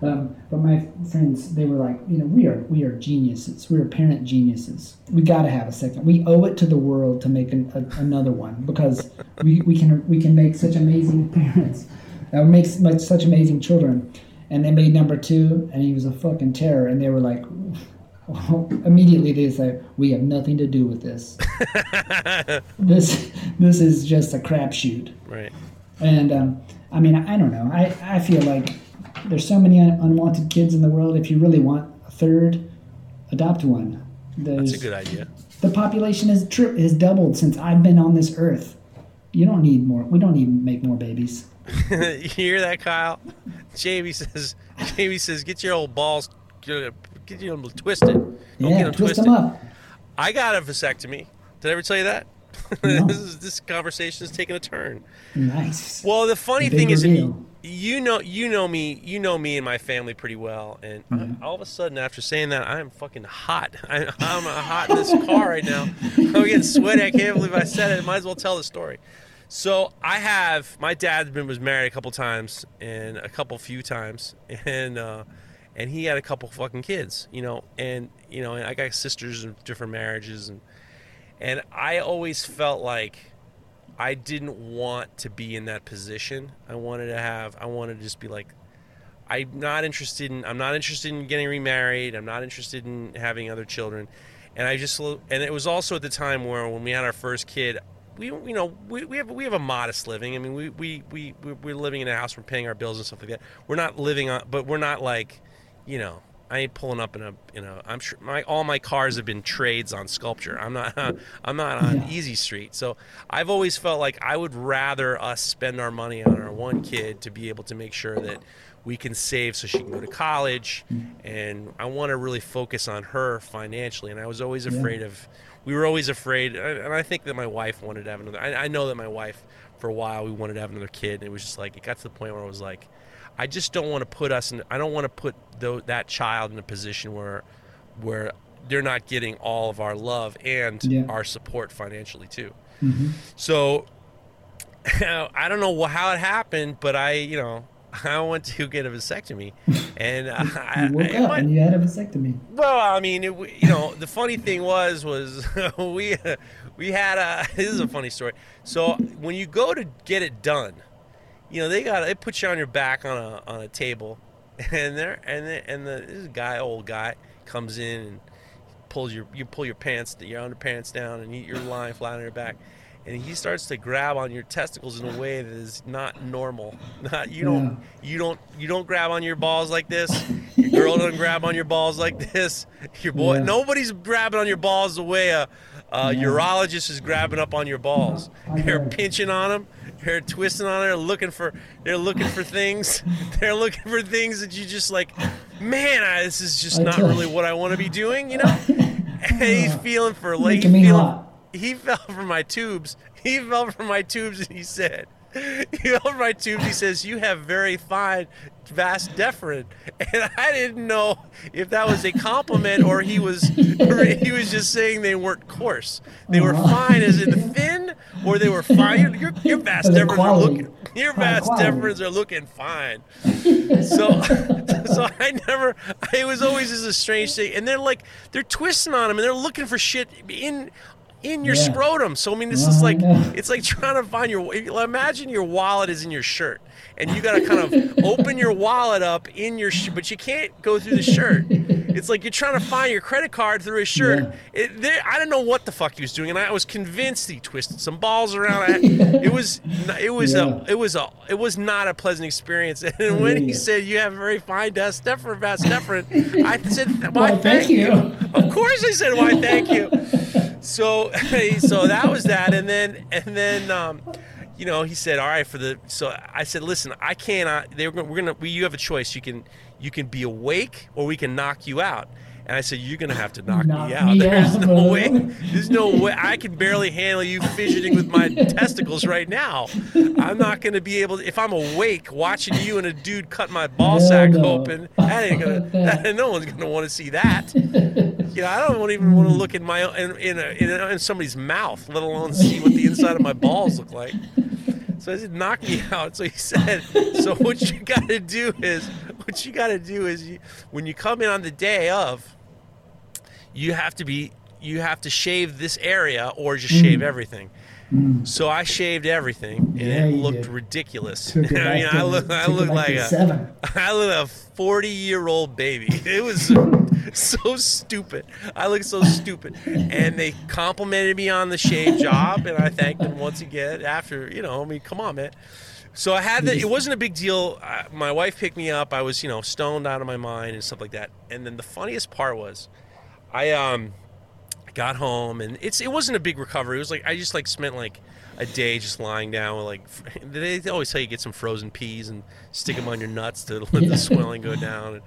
Speaker 3: Um, but my friends, they were like, you know, we are we are geniuses. We are parent geniuses. We got to have a second. We owe it to the world to make an, a, another one because we, we can we can make such amazing parents, uh, make make such amazing children. And they made number two, and he was a fucking terror. And they were like, immediately they say, we have nothing to do with this. this this is just a crapshoot.
Speaker 2: Right.
Speaker 3: And um, I mean, I don't know. I, I feel like there's so many un- unwanted kids in the world. If you really want a third, adopt one. There's,
Speaker 2: That's a good idea.
Speaker 3: The population has tri- has doubled since I've been on this earth. You don't need more. We don't need to make more babies.
Speaker 2: you hear that, Kyle? Jamie says. Jamie says, get your old balls, get, get them twisted. Don't get
Speaker 3: yeah,
Speaker 2: them
Speaker 3: twist
Speaker 2: twisted.
Speaker 3: them up.
Speaker 2: I got a vasectomy. Did I ever tell you that?
Speaker 3: No.
Speaker 2: this, is, this conversation is taking a turn.
Speaker 3: Nice.
Speaker 2: Well, the funny
Speaker 3: The
Speaker 2: thing
Speaker 3: big
Speaker 2: is, you, you know, you know me, you know me and my family pretty well, and I, all of a sudden, after saying that, I am fucking hot. I, I'm uh, hot in this car right now. I'm getting sweaty. I can't believe I said it. Might as well tell the story. So I have my dad been was married a couple times and a couple few times, and uh, and he had a couple fucking kids, you know, and you know, and I got sisters in different marriages, and and I always felt like I didn't want to be in that position. I wanted to have, I wanted to just be like, I'm not interested in, I'm not interested in getting remarried. I'm not interested in having other children, and I just, and it was also at the time where when we had our first kid, we you know we, we have we have a modest living. I mean we we we we're living in a house. We're paying our bills and stuff like that. We're not living on, but we're not like, you know, I ain't pulling up in a you know I'm sure my all my cars have been trades on sculpture. I'm not I'm not on
Speaker 3: Yeah.
Speaker 2: easy street. So I've always felt like I would rather us spend our money on our one kid to be able to make sure that we can save so she can go to college mm. and I want to really focus on her financially and I was always
Speaker 3: Yeah.
Speaker 2: afraid of we were always afraid and I think that my wife wanted to have another I, I know that my wife for a while we wanted to have another kid and it was just like it got to the point where I was like I just don't want to put us in I don't want to put tho- that child in a position where where they're not getting all of our love and
Speaker 3: Yeah.
Speaker 2: our support financially too.
Speaker 3: hmm
Speaker 2: So I don't know how it happened, but I, you know, I went to get a vasectomy, and uh, I,
Speaker 3: You woke
Speaker 2: I-
Speaker 3: up
Speaker 2: my-
Speaker 3: and you had a vasectomy.
Speaker 2: well, I mean, it, you know, the funny thing was, was we we had a. This is a funny story. So when you go to get it done, you know, they got they put you on your back on a on a table, and there and the, and the this guy, old guy, comes in and pulls your you pull your pants your underpants down and you- you're lying flat on your back. And he starts to grab on your testicles in a way that is not normal. Not you don't you don't you don't grab on your balls like this. Your girl doesn't grab on your balls like this. Your boy
Speaker 3: Yeah.
Speaker 2: nobody's grabbing on your balls the way a, a
Speaker 3: Yeah.
Speaker 2: urologist is grabbing up on your balls. They're pinching on them. They're twisting on there, looking for. They're looking for things. They're looking for things that you just like. Man, I, this is just not really what I want to be doing. You know. And he's feeling for like
Speaker 3: Making
Speaker 2: feeling,
Speaker 3: hot.
Speaker 2: he fell for my tubes. He fell for my tubes and he said, he fell for my tubes. He says, you have very fine vas deferens. And I didn't know if that was a compliment or he was, or he was just saying they weren't coarse. They were fine as in thin or they were fine. Your, your, your vas
Speaker 3: As in
Speaker 2: deferens are looking, your
Speaker 3: High
Speaker 2: vas
Speaker 3: quality.
Speaker 2: deferens are looking fine. So, so I never. It was always just a strange thing, and they're like they're twisting on him, and they're looking for shit in in your
Speaker 3: Yeah.
Speaker 2: scrotum. So I mean, this is like it's like trying to find your. Imagine your wallet is in your shirt, and you got to kind of open your wallet up in your, sh- but you can't go through the shirt. It's like you're trying to find your credit card through his shirt.
Speaker 3: Yeah.
Speaker 2: It, there, I don't know what the fuck he was doing, and I was convinced he twisted some balls around. I, it was, it was
Speaker 3: Yeah.
Speaker 2: a, it was a, it was not a pleasant experience. And when he said you have a very fine vas deferens, vas deferens, I said,
Speaker 3: Why,
Speaker 2: why, thank
Speaker 3: thank
Speaker 2: you.
Speaker 3: you.
Speaker 2: Of course, I said, why, thank you. So, so that was that, and then, and then, um, you know, he said, all right, for the. So I said, listen, I cannot. They were, we're gonna. We, you have a choice. You can, you can be awake, or we can knock you out. And I said, you're gonna have to knock,
Speaker 3: Knock
Speaker 2: me out.
Speaker 3: me
Speaker 2: There's
Speaker 3: out,
Speaker 2: no
Speaker 3: bro.
Speaker 2: way. There's no way. I can barely handle you fidgeting with my testicles right now. I'm not gonna be able. To, if I'm awake watching you and a dude cut my ball
Speaker 3: Hell
Speaker 2: sack
Speaker 3: no.
Speaker 2: open, that ain't gonna. That, no one's gonna want to see that. You know, I don't even want to look in my in in, a, in, a, in somebody's mouth, let alone see what the inside of my balls look like. So I said, knock me out. So he said, so what you got to do is, what you got to do is, you, when you come in on the day of, you have to be, you have to shave this area or just shave mm. everything. So I shaved everything, and
Speaker 3: Mm. Yeah,
Speaker 2: it looked
Speaker 3: did.
Speaker 2: ridiculous.
Speaker 3: It
Speaker 2: I mean, I look, I look like a,
Speaker 3: seven.
Speaker 2: I look like a 40 year old baby. It was so stupid. I look so stupid. And they complimented me on the shave job, and I thanked them once again after, you know, I mean, come on, man. So I had the, it wasn't a big deal. I, my wife picked me up. I was, you know, stoned out of my mind and stuff like that. And then the funniest part was, I, um, got home and it's it wasn't a big recovery. It was like I just like spent like a day just lying down with like they always tell you get some frozen peas and stick them on your nuts to let the swelling go down. And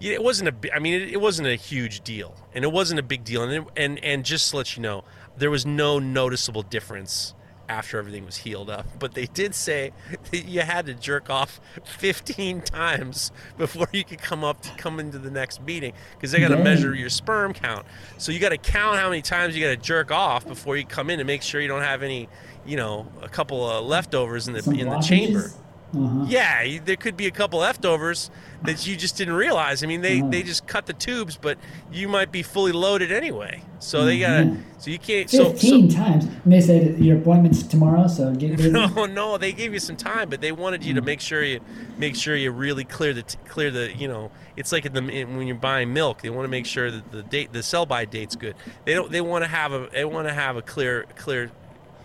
Speaker 2: it wasn't a I mean it, it wasn't a huge deal and it wasn't a big deal and it, and and just to let you know there was no noticeable difference after everything was healed up. But they did say that you had to jerk off 15 times before you could come up to come into the next meeting because they got to measure your sperm count. So you got to count how many times you got to jerk off before you come in to make sure you don't have any, you know, a couple of leftovers in the
Speaker 3: Some
Speaker 2: in the chamber.
Speaker 3: Uh-huh.
Speaker 2: Yeah, there could be a couple leftovers that you just didn't realize. I mean, they, they just cut the tubes, but you might be fully loaded anyway. So they got to
Speaker 3: Mhm.
Speaker 2: so you can't so, so
Speaker 3: Fifteen times. And they said your appointment's tomorrow, so get busy.
Speaker 2: no, no, they gave you some time, but they wanted you to make sure you make sure you really clear the clear the you know. It's like in the in, when you're buying milk, they want to make sure that the date the sell by date's good. They don't. They want to have a they want to have a clear clear.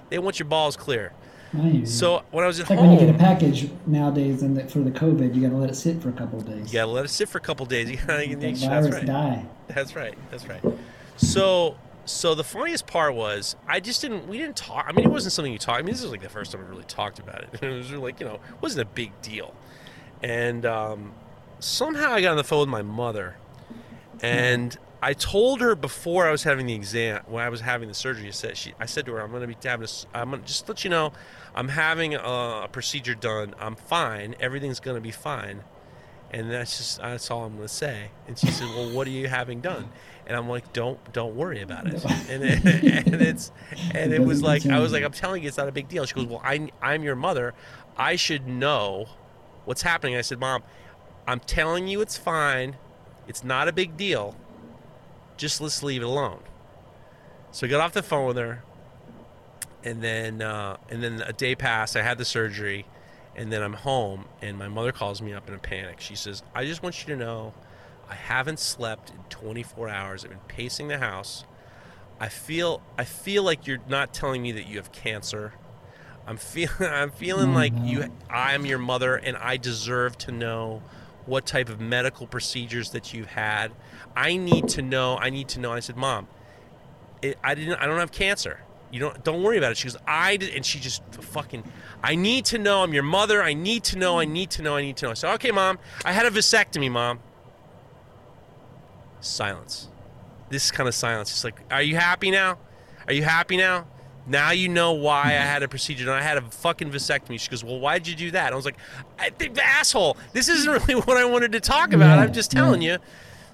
Speaker 2: They want your balls clear.
Speaker 3: I.
Speaker 2: So when I was at
Speaker 3: like when you get a package nowadays, and that for the COVID, you got to let it sit for a couple of days.
Speaker 2: you gotta let it sit for a couple days. You gotta, that's
Speaker 3: the virus
Speaker 2: right.
Speaker 3: die.
Speaker 2: That's right. That's right. So, so the funniest part was I just didn't. We didn't talk. I mean, it wasn't something you talked. I mean, this was like the first time we really talked about it. It was like you know, it wasn't a big deal. And um, somehow I got on the phone with my mother, and I told her before I was having the exam, when I was having the surgery, I said she, I said to her, I'm going to be having, a, I'm to just let you know, I'm having a, procedure done. I'm fine. Everything's going to be fine. And that's just that's all I'm going to say. And she said, "Well, what are you having done?" And I'm like, "Don't don't worry about it." And it, and it's and it was like I was like, "I'm telling you, it's not a big deal." She goes, "Well, I I'm your mother. I should know what's happening." I said, "Mom, I'm telling you, it's fine. It's not a big deal. Just let's leave it alone." So I got off the phone with her, and then uh, and then a day passed. I had the surgery, and then I'm home, and my mother calls me up in a panic. She says, "I just want you to know, I haven't slept in 24 hours. I've been pacing the house. I feel I feel like you're not telling me that you have cancer. I'm feeling I'm feeling
Speaker 3: Oh,
Speaker 2: like you I'm your mother, and I deserve to know." What type of medical procedures that you've had? I need to know. I need to know. I said, "Mom, it, I didn't. I don't have cancer. You don't. Don't worry about it." She goes, "I did," and she just fucking. I need to know. I'm your mother. I need to know. I need to know. I need to know. I said, "Okay, mom. I had a vasectomy, mom." Silence. This kind of silence. It's like, "Are you happy now? Are you happy now?" Now you know why I had a procedure and I had a fucking vasectomy. She goes, Well, why'd you do that? I was like, I think the asshole. This isn't really what I wanted to talk about.
Speaker 3: Yeah,
Speaker 2: I'm just telling
Speaker 3: yeah.
Speaker 2: you.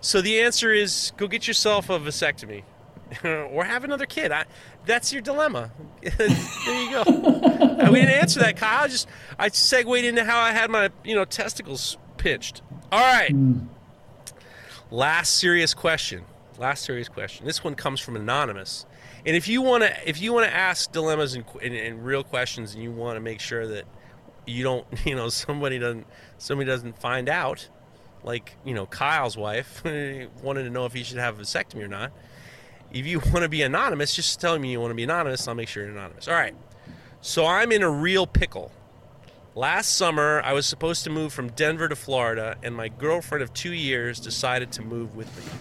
Speaker 2: So the answer is go get yourself a vasectomy. or have another kid. I, that's your dilemma. there you go. We didn't answer that, Kyle. I just I segued into how I had my you know testicles pinched. All right. Hmm. Last serious question. Last serious question. This one comes from anonymous. And if you want to, if you want to ask dilemmas and, and, and real questions, and you want to make sure that you don't, you know, somebody doesn't, somebody doesn't find out, like you know, Kyle's wife wanted to know if he should have a vasectomy or not. If you want to be anonymous, just tell me you want to be anonymous. I'll make sure you're anonymous. All right. So I'm in a real pickle. Last summer, I was supposed to move from Denver to Florida, and my girlfriend of two years decided to move with me.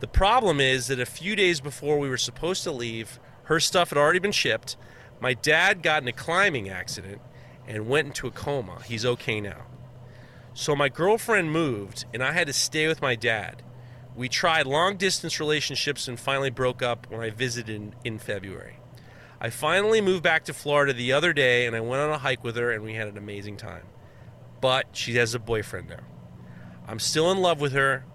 Speaker 2: The problem is that a few days before we were supposed to leave, her stuff had already been shipped. My dad got in a climbing accident and went into a coma. He's okay now. So my girlfriend moved, and I had to stay with my dad. We tried long distance relationships and finally broke up when I visited in, in February. I finally moved back to Florida the other day and I went on a hike with her and we had an amazing time. But she has a boyfriend now. I'm still in love with her,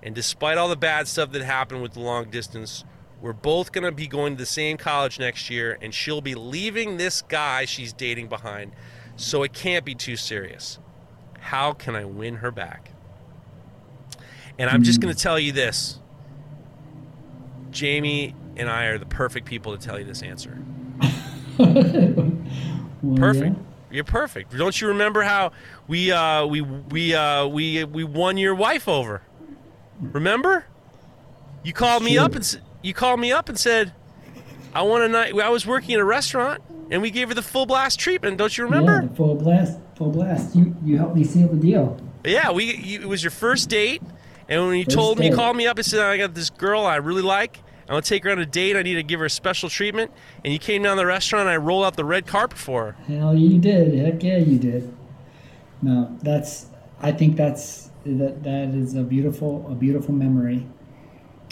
Speaker 2: and despite all the bad stuff that happened with the long distance, we're both going to be going to the same college next year and she'll be leaving this guy she's dating behind. So it can't be too serious. How can I win her back? And I'm just going to tell you this. Jamie and I are the perfect people to tell you this answer.
Speaker 3: Well,
Speaker 2: Perfect.
Speaker 3: yeah.
Speaker 2: You're perfect. Don't you remember how we uh, we we uh, we we won your wife over? Remember? You called me
Speaker 3: Sure.
Speaker 2: up and you called me up and said, "I want a night." I was working at a restaurant and we gave her the full blast treatment. Don't you
Speaker 3: Yeah,
Speaker 2: remember?
Speaker 3: the full blast, full blast. You you helped me seal the deal.
Speaker 2: Yeah, we. You, it was your first date, and when you
Speaker 3: First
Speaker 2: told me, you called me up and said, "I got this girl I really like. I'm going to take her on a date. I need to give her a special treatment." And you came down to the restaurant. and I rolled out the red carpet for her.
Speaker 3: Hell, you did. Heck yeah, you did. No, that's. I think that's that. That is a beautiful, a beautiful memory.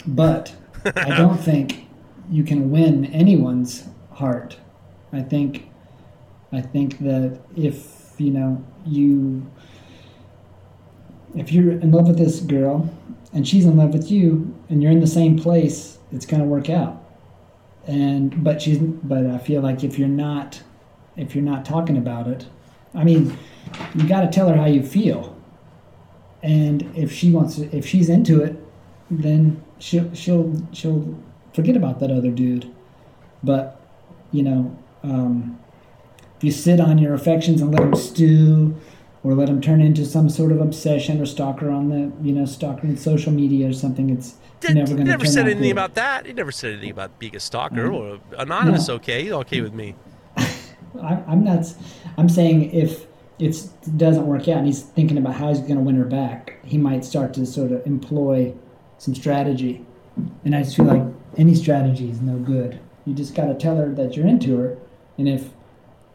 Speaker 3: But I don't think you can win anyone's heart I think I think that if you know you if you're in love with this girl and she's in love with you and you're in the same place, it's going to work out. And but she's but I feel like if you're not if you're not talking about it, I mean, you got to tell her how you feel. And if she wants to, if she's into it, then she'll she'll she'll forget about that other dude. But you know, um, if you sit on your affections and let them stew, or let them turn into some sort of obsession or stalker on the you know stalker in social media or something, it's
Speaker 2: Did,
Speaker 3: never going to
Speaker 2: never said anything
Speaker 3: good.
Speaker 2: about that. He never said anything about being a stalker mm. or anonymous.
Speaker 3: No.
Speaker 2: Okay, he's okay with me.
Speaker 3: I, I'm not. I'm saying if it doesn't work out and he's thinking about how he's going to win her back, he might start to sort of employ some strategy. And I just feel like any strategy is no good. You just got to tell her that you're into her, and if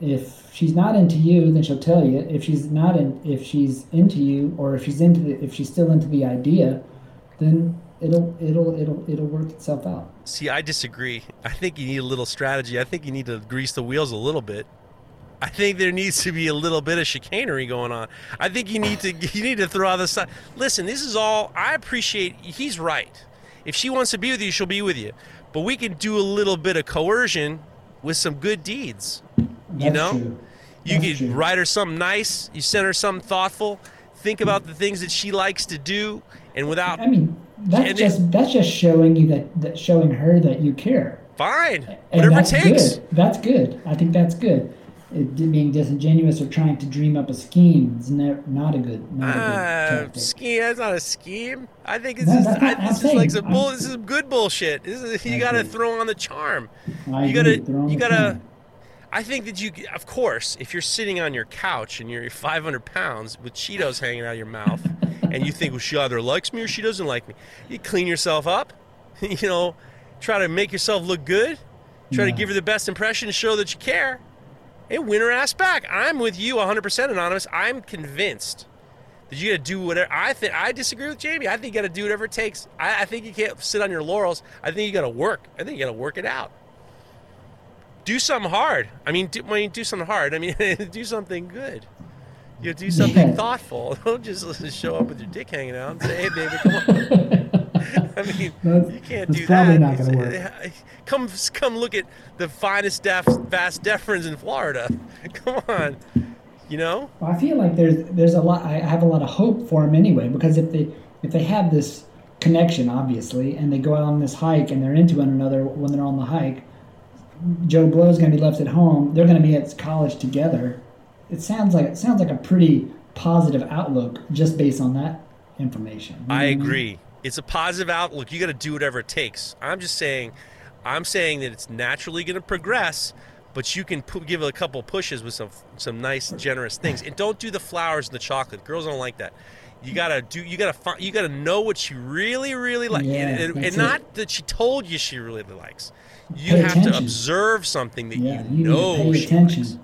Speaker 3: if she's not into you, then she'll tell you. If she's not in, if she's into you, or if she's into the, if she's still into the idea, then it'll it'll it'll it'll work itself out.
Speaker 2: See, I disagree. I think you need a little strategy. I think you need to grease the wheels a little bit. I think there needs to be a little bit of chicanery going on. I think you need to you need to throw out the side. Listen, this is all. I appreciate. He's right. If she wants to be with you, she'll be with you. But we can do a little bit of coercion with some good deeds. You know,
Speaker 3: true.
Speaker 2: you
Speaker 3: That's
Speaker 2: could
Speaker 3: true.
Speaker 2: write her something nice. You send her something thoughtful. Think about the things that she likes to do, and without
Speaker 3: I mean, that's just that's just showing you that, that showing her that you care.
Speaker 2: fine,
Speaker 3: And
Speaker 2: whatever it
Speaker 3: that's
Speaker 2: takes.
Speaker 3: Good. That's good. I think that's good. It, being disingenuous or trying to dream up a scheme is ne- not a good, not a good
Speaker 2: Uh, scheme. That's not a scheme. I think it's
Speaker 3: No,
Speaker 2: just,
Speaker 3: that's
Speaker 2: I,
Speaker 3: not- I'm
Speaker 2: this is like
Speaker 3: saying-
Speaker 2: some bull.
Speaker 3: I'm-
Speaker 2: This is good bullshit. This is, you got to throw on the charm.
Speaker 3: I
Speaker 2: you gotta, you gotta. I think that you, of course, if you're sitting on your couch and you're 500 pounds with Cheetos hanging out of your mouth, and you think, well, she either likes me or she doesn't like me, you clean yourself up, you know, try to make yourself look good, try to give her the best impression to show that you care, and win her ass back. I'm with you 100% anonymous. I'm convinced that you got to do whatever. I think I disagree with Jamie. I think you got to do whatever it takes. I, I think you can't sit on your laurels. I think you got to work. I think you got to work it out. Do something hard. I mean, do, when you do something hard, I mean, do something good. You do something
Speaker 3: Yeah.
Speaker 2: thoughtful. Don't just show up with your dick hanging out and say, "Hey, baby, come on." I mean,
Speaker 3: That's-
Speaker 2: you can't do
Speaker 3: probably
Speaker 2: that.
Speaker 3: not gonna
Speaker 2: It's- Come, come look at the finest def, fast deferens in Florida. Come on, you know.
Speaker 3: Well, I feel like there's there's a lot. I have a lot of hope for them anyway because if they if they have this connection, obviously, and they go out on this hike and they're into one another when they're on the hike, Joe Blow is going to be left at home. They're going to be at college together. It sounds like it sounds like a pretty positive outlook just based on that information. You know
Speaker 2: I
Speaker 3: what mean?
Speaker 2: agree. It's a positive outlook. You got to do whatever it takes. I'm just saying, I'm saying that it's naturally going to progress, but you can give it a couple pushes with some some nice, generous things, and don't do the flowers and the chocolate. Girls don't like that. You gotta do. You gotta find. You gotta know what she really, really likes,
Speaker 3: Yeah,
Speaker 2: and, and, and not that she told you she really likes. You
Speaker 3: Pay
Speaker 2: have to observe something that
Speaker 3: Yeah,
Speaker 2: you
Speaker 3: you
Speaker 2: know
Speaker 3: pay
Speaker 2: she
Speaker 3: attention.
Speaker 2: likes.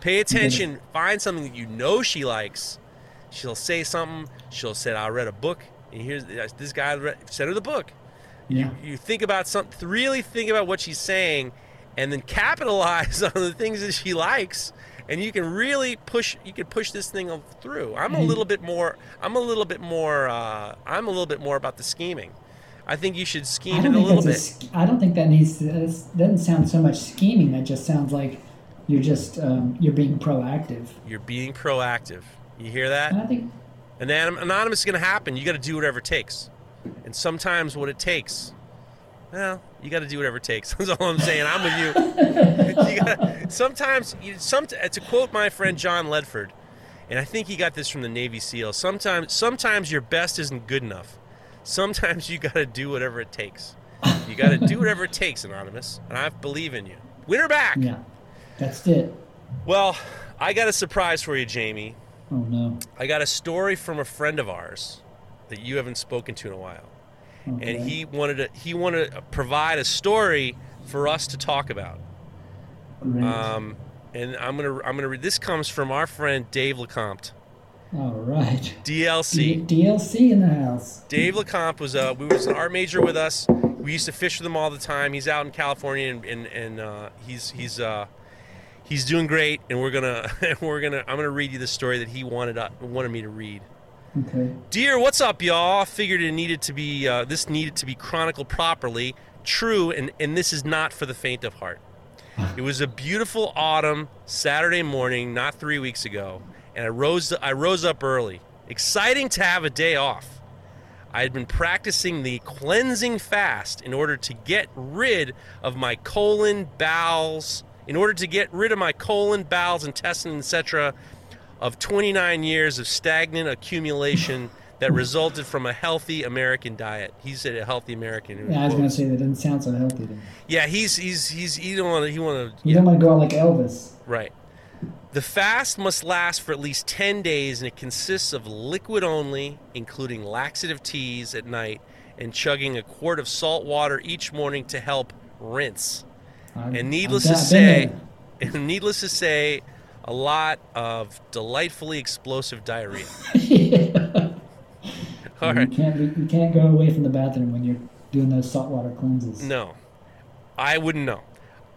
Speaker 2: Pay attention. Find something that you know she likes. She'll say something. She'll say, "I read a book, and here's this guy read, sent her the book."
Speaker 3: Yeah.
Speaker 2: You think about something. Really think about what she's saying, and then capitalize on the things that she likes, and you can really push. You can push this thing through. I'm a little bit more. I'm a little bit more. Uh, I'm a little bit more about the scheming. I think you should scheme it a little bit.
Speaker 3: a I don't think that needs to. It doesn't sound so much scheming. That just sounds like you're just um, you're being proactive.
Speaker 2: You're being proactive. You hear that?
Speaker 3: I think
Speaker 2: Anon- anonymous is going to happen. You got to do whatever it takes. And sometimes what it takes, well, you got to do whatever it takes. That's all I'm saying. I'm with you. you gotta, sometimes, you, some, to quote my friend John Ledford, and I think he got this from the Navy SEAL. Sometimes, sometimes your best isn't good enough. Sometimes you got to do whatever it takes. You got to do whatever it takes, anonymous. And I believe in you. Win her back.
Speaker 3: yeah, that's it.
Speaker 2: Well, I got a surprise for you, Jamie.
Speaker 3: Oh no.
Speaker 2: I got a story from a friend of ours that you haven't spoken to in a while,
Speaker 3: Okay.
Speaker 2: and he wanted to he wanted to provide a story for us to talk about.
Speaker 3: Great.
Speaker 2: Um, and I'm gonna I'm gonna read. This comes from our friend Dave Lecomte,
Speaker 3: All right.
Speaker 2: DLC.
Speaker 3: D- DLC in the house.
Speaker 2: Dave Lecomte was uh, we was an art major with us. We used to fish with him all the time. He's out in California, and and, and uh, he's he's uh, He's doing great, and we're gonna we're gonna I'm gonna read you the story that he wanted uh, wanted me to read.
Speaker 3: Okay.
Speaker 2: Dear, what's up, y'all? I figured it needed to be uh, this needed to be chronicled properly, true, and and this is not for the faint of heart. It was a beautiful autumn Saturday morning, not three weeks ago, and I rose I rose up early, exciting to have a day off. I had been practicing the cleansing fast in order to get rid of my colon, bowels, in order to get rid of my colon, bowels, intestine, etc., of 29 years of stagnant accumulation that resulted from a healthy American diet. He said a healthy American.
Speaker 3: Yeah, I was gonna say that doesn't sound so healthy to me.
Speaker 2: Yeah, he's he's he's he don't want to he want to
Speaker 3: You don't want to go out like Elvis.
Speaker 2: Right. The fast must last for at least 10 days and it consists of liquid only, including laxative teas at night, and chugging a quart of salt water each morning to help rinse.
Speaker 3: I've-
Speaker 2: And needless
Speaker 3: I've
Speaker 2: to say, and needless to say, a lot of delightfully explosive diarrhea. All right.
Speaker 3: You can't be, you can't go away from the bathroom when you're doing those saltwater cleanses.
Speaker 2: No. I wouldn't know.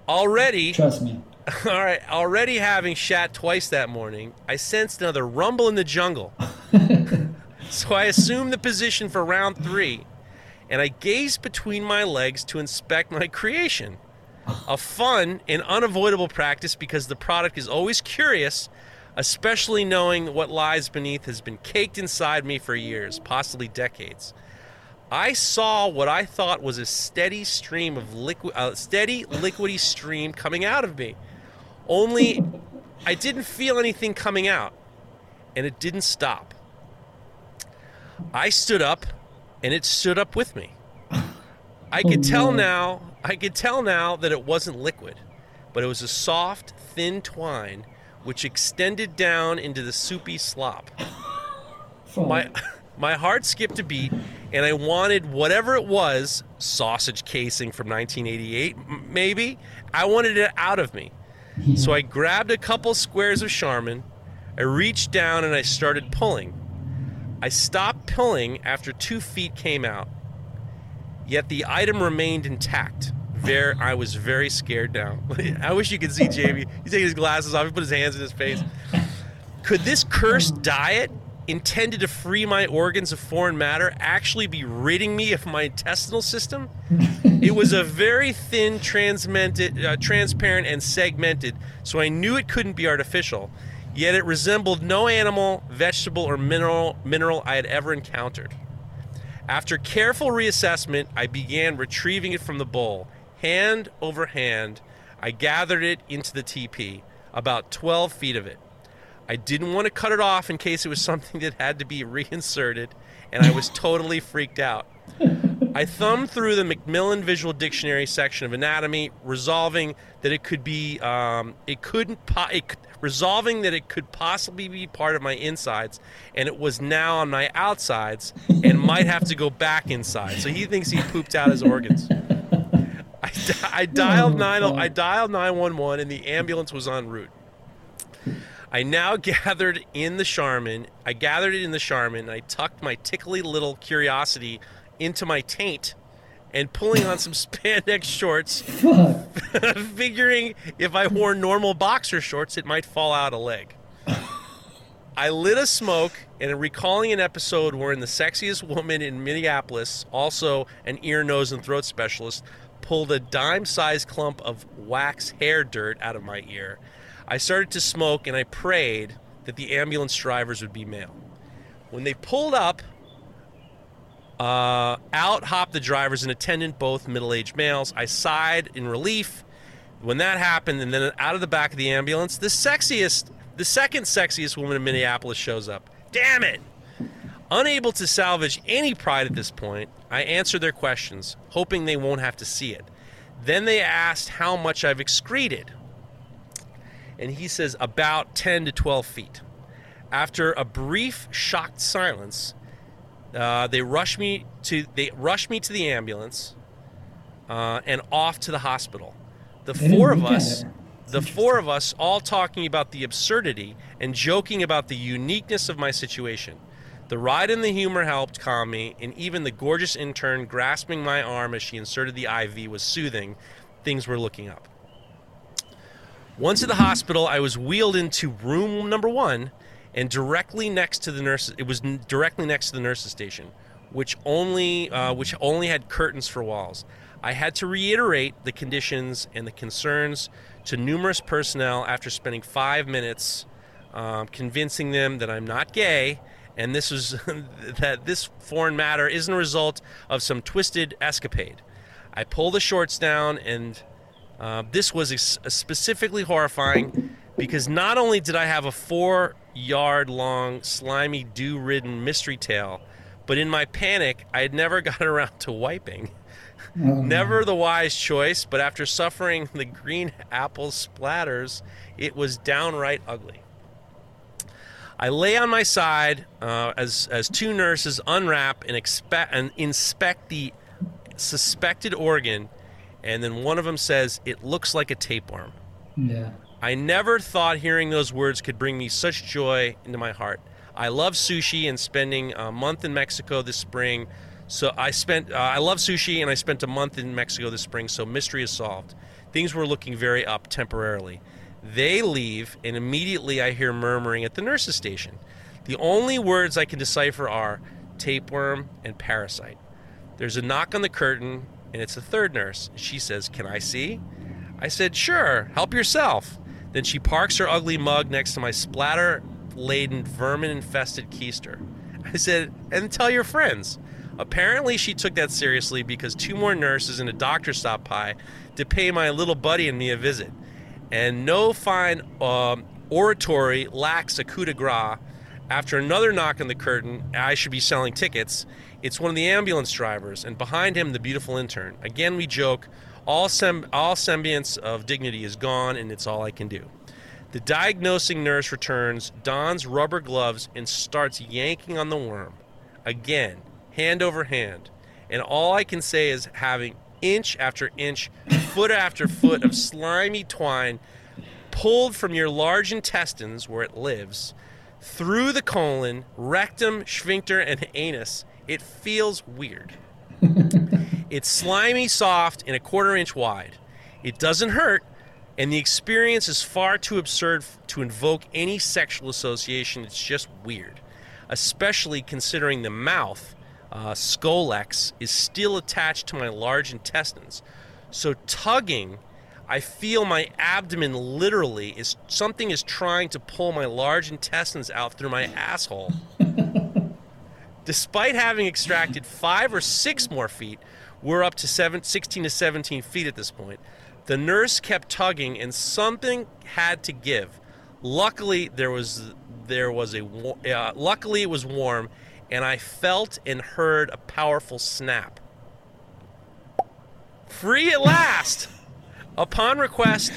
Speaker 2: Already
Speaker 3: Trust me.
Speaker 2: All right, already having shat twice that morning, I sensed another rumble in the jungle. so I assumed the position for round three, and I gazed between my legs to inspect my creation. A fun and unavoidable practice because the product is always curious, especially knowing what lies beneath has been caked inside me for years, possibly decades. I saw what I thought was a steady stream of liquid, a uh, steady liquidy stream coming out of me. Only I didn't feel anything coming out, and it didn't stop. I stood up, and it stood up with me. I could
Speaker 3: Oh,
Speaker 2: tell now. I could tell now that it wasn't liquid, but it was a soft, thin twine which extended down into the soupy slop. My my heart skipped a beat, and I wanted whatever it was, sausage casing from 1988, maybe. I wanted it out of me. So I grabbed a couple squares of Charmin. I reached down and I started pulling. I stopped pulling after two feet came out. Yet the item remained intact. Ver I was very scared now. I wish you could see Jamie. He's taking his glasses off. He put his hands in his face. Could this cursed diet, intended to free my organs of foreign matter, actually be ridding me of my intestinal system? it was a very thin, transmented, uh, transparent, and segmented, so I knew it couldn't be artificial. Yet it resembled no animal, vegetable, or mineral mineral I had ever encountered. After careful reassessment, I began retrieving it from the bowl. Hand over hand, I gathered it into the TP, about 12 feet of it. I didn't want to cut it off in case it was something that had to be reinserted, and I was totally freaked out. I thumbed through the Macmillan Visual Dictionary section of anatomy, resolving that it could be, um, it couldn't, po- it, resolving that it could possibly be part of my insides, and it was now on my outsides, and might have to go back inside. So he thinks he pooped out his organs. I, I dialed
Speaker 3: Oh,
Speaker 2: nine. I dialed nine one one, and the ambulance was en route. I now gathered in the Charmin. I gathered it in the Charmin. And I tucked my tickly little curiosity into my taint, and pulling on some spandex shorts, figuring if I wore normal boxer shorts, it might fall out a leg. I lit a smoke and recalling an episode wherein the sexiest woman in Minneapolis, also an ear, nose, and throat specialist, pulled a dime sized clump of wax hair dirt out of my ear. I started to smoke and I prayed that the ambulance drivers would be male. When they pulled up, uh, out hopped the drivers and attendant, both middle aged males. I sighed in relief when that happened, and then out of the back of the ambulance, the sexiest, the second sexiest woman in Minneapolis shows up. Damn it! Unable to salvage any pride at this point, I answer their questions, hoping they won't have to see it. Then they asked how much I've excreted. And he says about 10 to 12 feet. After a brief, shocked silence, uh, they rush me to they rush me to the ambulance uh, and off to the hospital. The
Speaker 3: They
Speaker 2: four of us, the four of us, all talking about the absurdity and joking about the uniqueness of my situation. The ride and the humor helped calm me, and even the gorgeous intern grasping my arm as she inserted the IV was soothing. Things were looking up. Once at the hospital, I was wheeled into room number one, and directly next to the nurse, it was directly next to the nurses' station, which only uh, which only had curtains for walls. I had to reiterate the conditions and the concerns to numerous personnel after spending five minutes um, convincing them that I'm not gay and this was that this foreign matter isn't a result of some twisted escapade. I pull the shorts down, and uh, this was ex- specifically horrifying because not only did I have a four yard long, slimy, dew ridden mystery tail, but in my panic, I had never gotten around to wiping. Never the wise choice, but after suffering the green apple splatters, it was downright ugly. I lay on my side uh, as, as two nurses unwrap and, expect, and inspect the suspected organ, and then one of them says, It looks like a tapeworm.
Speaker 3: Yeah.
Speaker 2: I never thought hearing those words could bring me such joy into my heart. I love sushi and spending a month in Mexico this spring. So I spent, uh, I love sushi and I spent a month in Mexico this spring. So mystery is solved. Things were looking very up temporarily. They leave, and immediately I hear murmuring at the nurse's station. The only words I can decipher are tapeworm and parasite. There's a knock on the curtain, and it's the third nurse. She says, Can I see? I said, Sure, help yourself. Then she parks her ugly mug next to my splatter laden, vermin infested keister. I said, And tell your friends. Apparently, she took that seriously because two more nurses and a doctor stopped by to pay my little buddy and me a visit and no fine um, oratory lacks a coup de grace. After another knock on the curtain, I should be selling tickets. It's one of the ambulance drivers, and behind him, the beautiful intern. Again, we joke. All, sem- all semblance of dignity is gone, and it's all I can do. The diagnosing nurse returns, dons rubber gloves, and starts yanking on the worm. Again, hand over hand. And all I can say is having inch after inch, foot after foot of slimy twine pulled from your large intestines where it lives through the colon, rectum, sphincter, and anus. It feels weird. it's slimy, soft, and a quarter inch wide. It doesn't hurt, and the experience is far too absurd to invoke any sexual association. It's just weird, especially considering the mouth uh, scolex is still attached to my large intestines. So tugging, I feel my abdomen literally is something is trying to pull my large intestines out through my asshole. Despite having extracted five or six more feet, we're up to seven, 16 to 17 feet at this point. The nurse kept tugging, and something had to give. Luckily, there was there was a uh, luckily it was warm, and I felt and heard a powerful snap. Free at last! Upon request,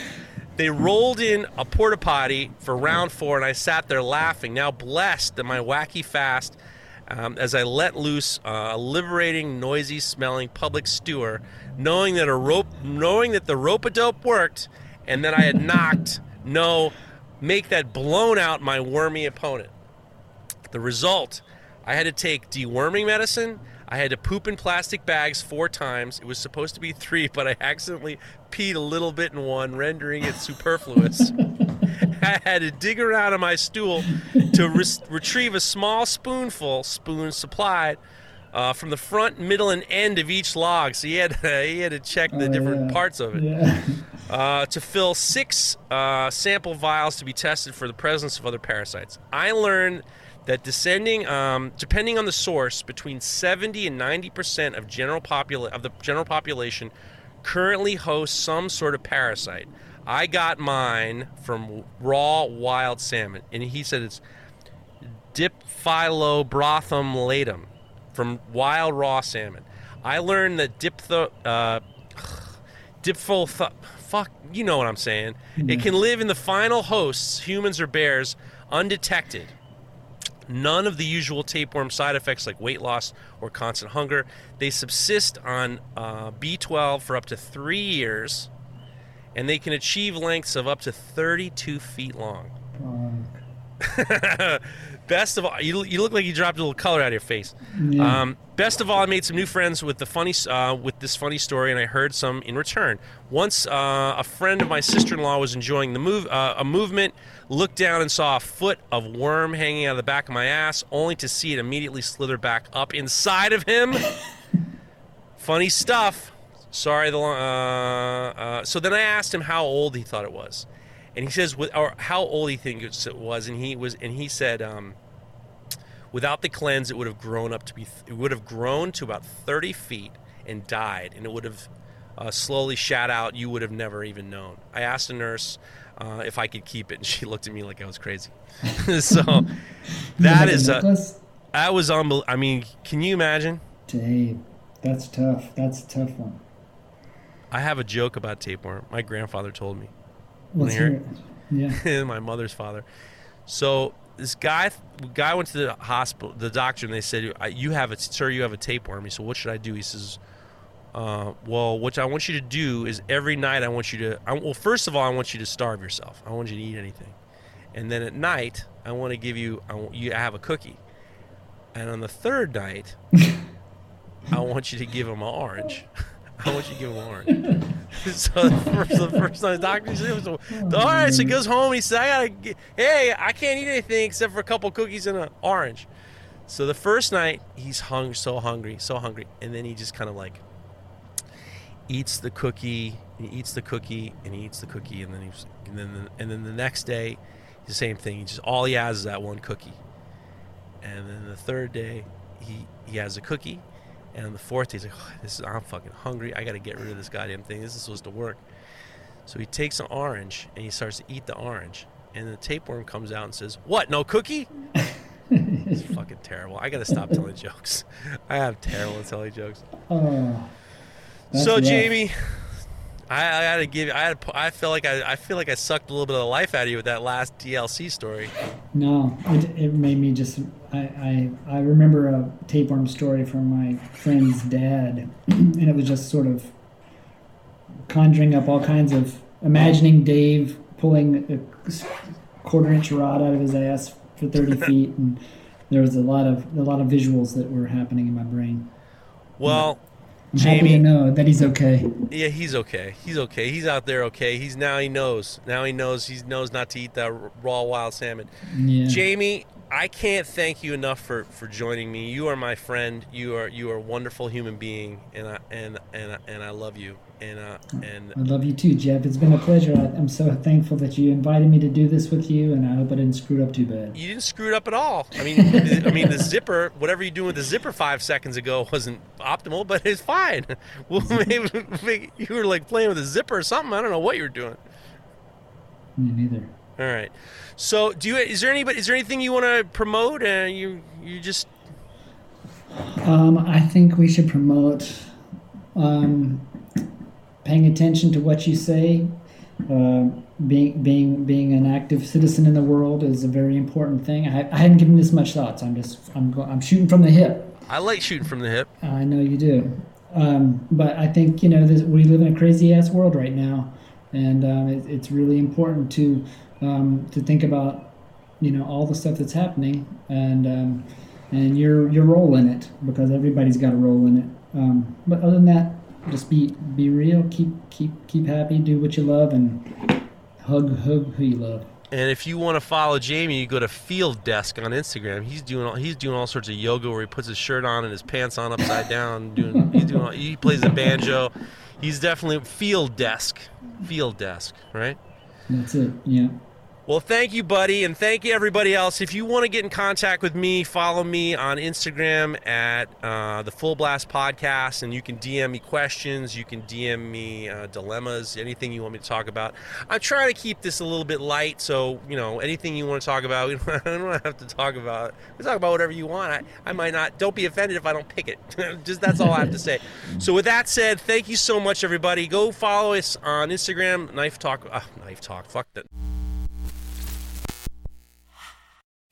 Speaker 2: they rolled in a porta potty for round four, and I sat there laughing, now blessed that my wacky fast, um, as I let loose a liberating, noisy smelling public stewer, knowing that a rope, knowing that the rope a dope worked, and that I had knocked no, make that blown out my wormy opponent. The result I had to take deworming medicine. I had to poop in plastic bags four times. It was supposed to be three, but I accidentally peed a little bit in one, rendering it superfluous. I had to dig around on my stool to re- retrieve a small spoonful, spoon supplied, uh, from the front, middle, and end of each log. So he had uh, he had to check the
Speaker 3: Oh,
Speaker 2: different
Speaker 3: yeah.
Speaker 2: parts of it
Speaker 3: Yeah.
Speaker 2: uh, to fill six uh, sample vials to be tested for the presence of other parasites. I learned that descending, um, depending on the source, between 70 and 90 percent of general popula- of the general population currently hosts some sort of parasite. I got mine from raw wild salmon, and he said it's Diphyllobothrium latum from wild raw salmon. I learned that diptho, uh, fuck, you know what I'm saying. It can live in the final hosts, humans or bears, undetected. None of the usual tapeworm side effects like weight loss or constant hunger. They subsist on uh, B12 for up to three years, and they can achieve lengths of up to 32 feet long. best of all, you, you look like you dropped a little color out of your face.
Speaker 3: Yeah.
Speaker 2: Um, best of all, I made some new friends with the funny uh, with this funny story, and I heard some in return. Once uh, a friend of my sister-in-law was enjoying the move uh, a movement, looked down and saw a foot of worm hanging out of the back of my ass, only to see it immediately slither back up inside of him. funny stuff. Sorry, the lo- uh, uh, so then I asked him how old he thought it was, and he says, with, or how old he thinks it was, and he was, and he said, um, without the cleanse, it would have grown up to be, it would have grown to about 30 feet and died, and it would have uh, slowly shat out. You would have never even known. I asked a nurse uh, if I could keep it, and she looked at me like I was crazy. so that is
Speaker 3: a
Speaker 2: that was unbelievable. I mean, can you imagine?
Speaker 3: Dave, that's tough. That's a tough one.
Speaker 2: I have a joke about tapeworm. My grandfather told me.
Speaker 3: Let's
Speaker 2: hear
Speaker 3: it. Yeah.
Speaker 2: my mother's father. So this guy guy went to the hospital, the doctor, and they said, "You have a sir, you have a tapeworm." He said, "What should I do?" He says, uh, "Well, what I want you to do is every night I want you to. I, well, first of all, I want you to starve yourself. I want you to eat anything, and then at night I want to give you. I want you to have a cookie, and on the third night, I want you to give him an orange." I want you give orange. so the first, the first night, the doctor said, all right, so he goes home. He said, I gotta, get, hey, I can't eat anything except for a couple cookies and an orange. So the first night, he's hung, so hungry, so hungry, and then he just kind of like eats the cookie, he eats the cookie, and he eats the cookie, and then he's, and then, and then the next day, the same thing. He just all he has is that one cookie, and then the third day, he he has a cookie, and on the fourth day, he's like, oh, "This is I'm fucking hungry. I got to get rid of this goddamn thing. This is supposed to work." So he takes an orange and he starts to eat the orange, and the tapeworm comes out and says, "What? No cookie?" it's fucking terrible. I got to stop telling jokes. I have terrible at telling jokes.
Speaker 3: Oh.
Speaker 2: so
Speaker 3: rough.
Speaker 2: Jamie, I, I to give. I had. I feel like I. I feel like I sucked a little bit of the life out of you with that last DLC story.
Speaker 3: No, it, it made me just. I, I I remember a tapeworm story from my friend's dad, and it was just sort of conjuring up all kinds of imagining Dave pulling a quarter inch rod out of his ass for thirty feet, and there was a lot of a lot of visuals that were happening in my brain.
Speaker 2: Well,
Speaker 3: I'm happy
Speaker 2: Jamie-
Speaker 3: to know that he's okay.
Speaker 2: Yeah, he's okay. He's okay. He's out there okay. He's now he knows. Now he knows. He knows not to eat that raw wild salmon.
Speaker 3: Yeah.
Speaker 2: Jamie, I can't thank you enough for, for joining me. You are my friend. You are you are a wonderful human being, and I and and and I love you. And uh, and
Speaker 3: I love you too, Jeff. It's been a pleasure. I, I'm so thankful that you invited me to do this with you, and I hope I didn't screw it up too bad.
Speaker 2: you didn't screw it up at all. I mean, the, I mean the zipper, whatever you doing with the zipper five seconds ago wasn't optimal, but it's fine. Well, maybe, maybe you were like playing with a zipper or something. I don't know what you were doing.
Speaker 3: Me neither.
Speaker 2: All right. So, do you? Is there anybody? Is there anything you want to promote? Uh, you you just
Speaker 3: Um, I think we should promote um, paying attention to what you say. Uh, being being being an active citizen in the world is a very important thing. I, I hadn't given this much thought, so I'm just I'm go, I'm shooting from the hip.
Speaker 2: I like shooting from the hip.
Speaker 3: I know you do, um, but I think you know this, we live in a crazy ass world right now, and um, it, it's really important to um, to think about you know all the stuff that's happening and um, and your your role in it because everybody's got a role in it. Um, but other than that, just be be real, keep keep keep happy, do what you love, and hug hug who you love.
Speaker 2: And if you want to follow Jamie, you go to Field Desk on Instagram. He's doing all, he's doing all sorts of yoga where he puts his shirt on and his pants on upside down. Doing he's doing all, he plays the banjo. He's definitely Field Desk. Field Desk, right?
Speaker 3: That's it. Yeah.
Speaker 2: Well, thank you, buddy, and thank you, everybody else. If you want to get in contact with me, follow me on Instagram at uh, the Full Blast Podcast, and you can DM me questions. You can DM me uh, dilemmas, anything you want me to talk about. I'm trying to keep this a little bit light, so you know anything you want to talk about, I don't have to talk about. We talk about whatever you want. I, I might not. Don't be offended if I don't pick it. Just that's all I have to say. So with that said, thank you so much, everybody. Go follow us on Instagram, Knife Talk. Uh, Knife Talk. Fuck that.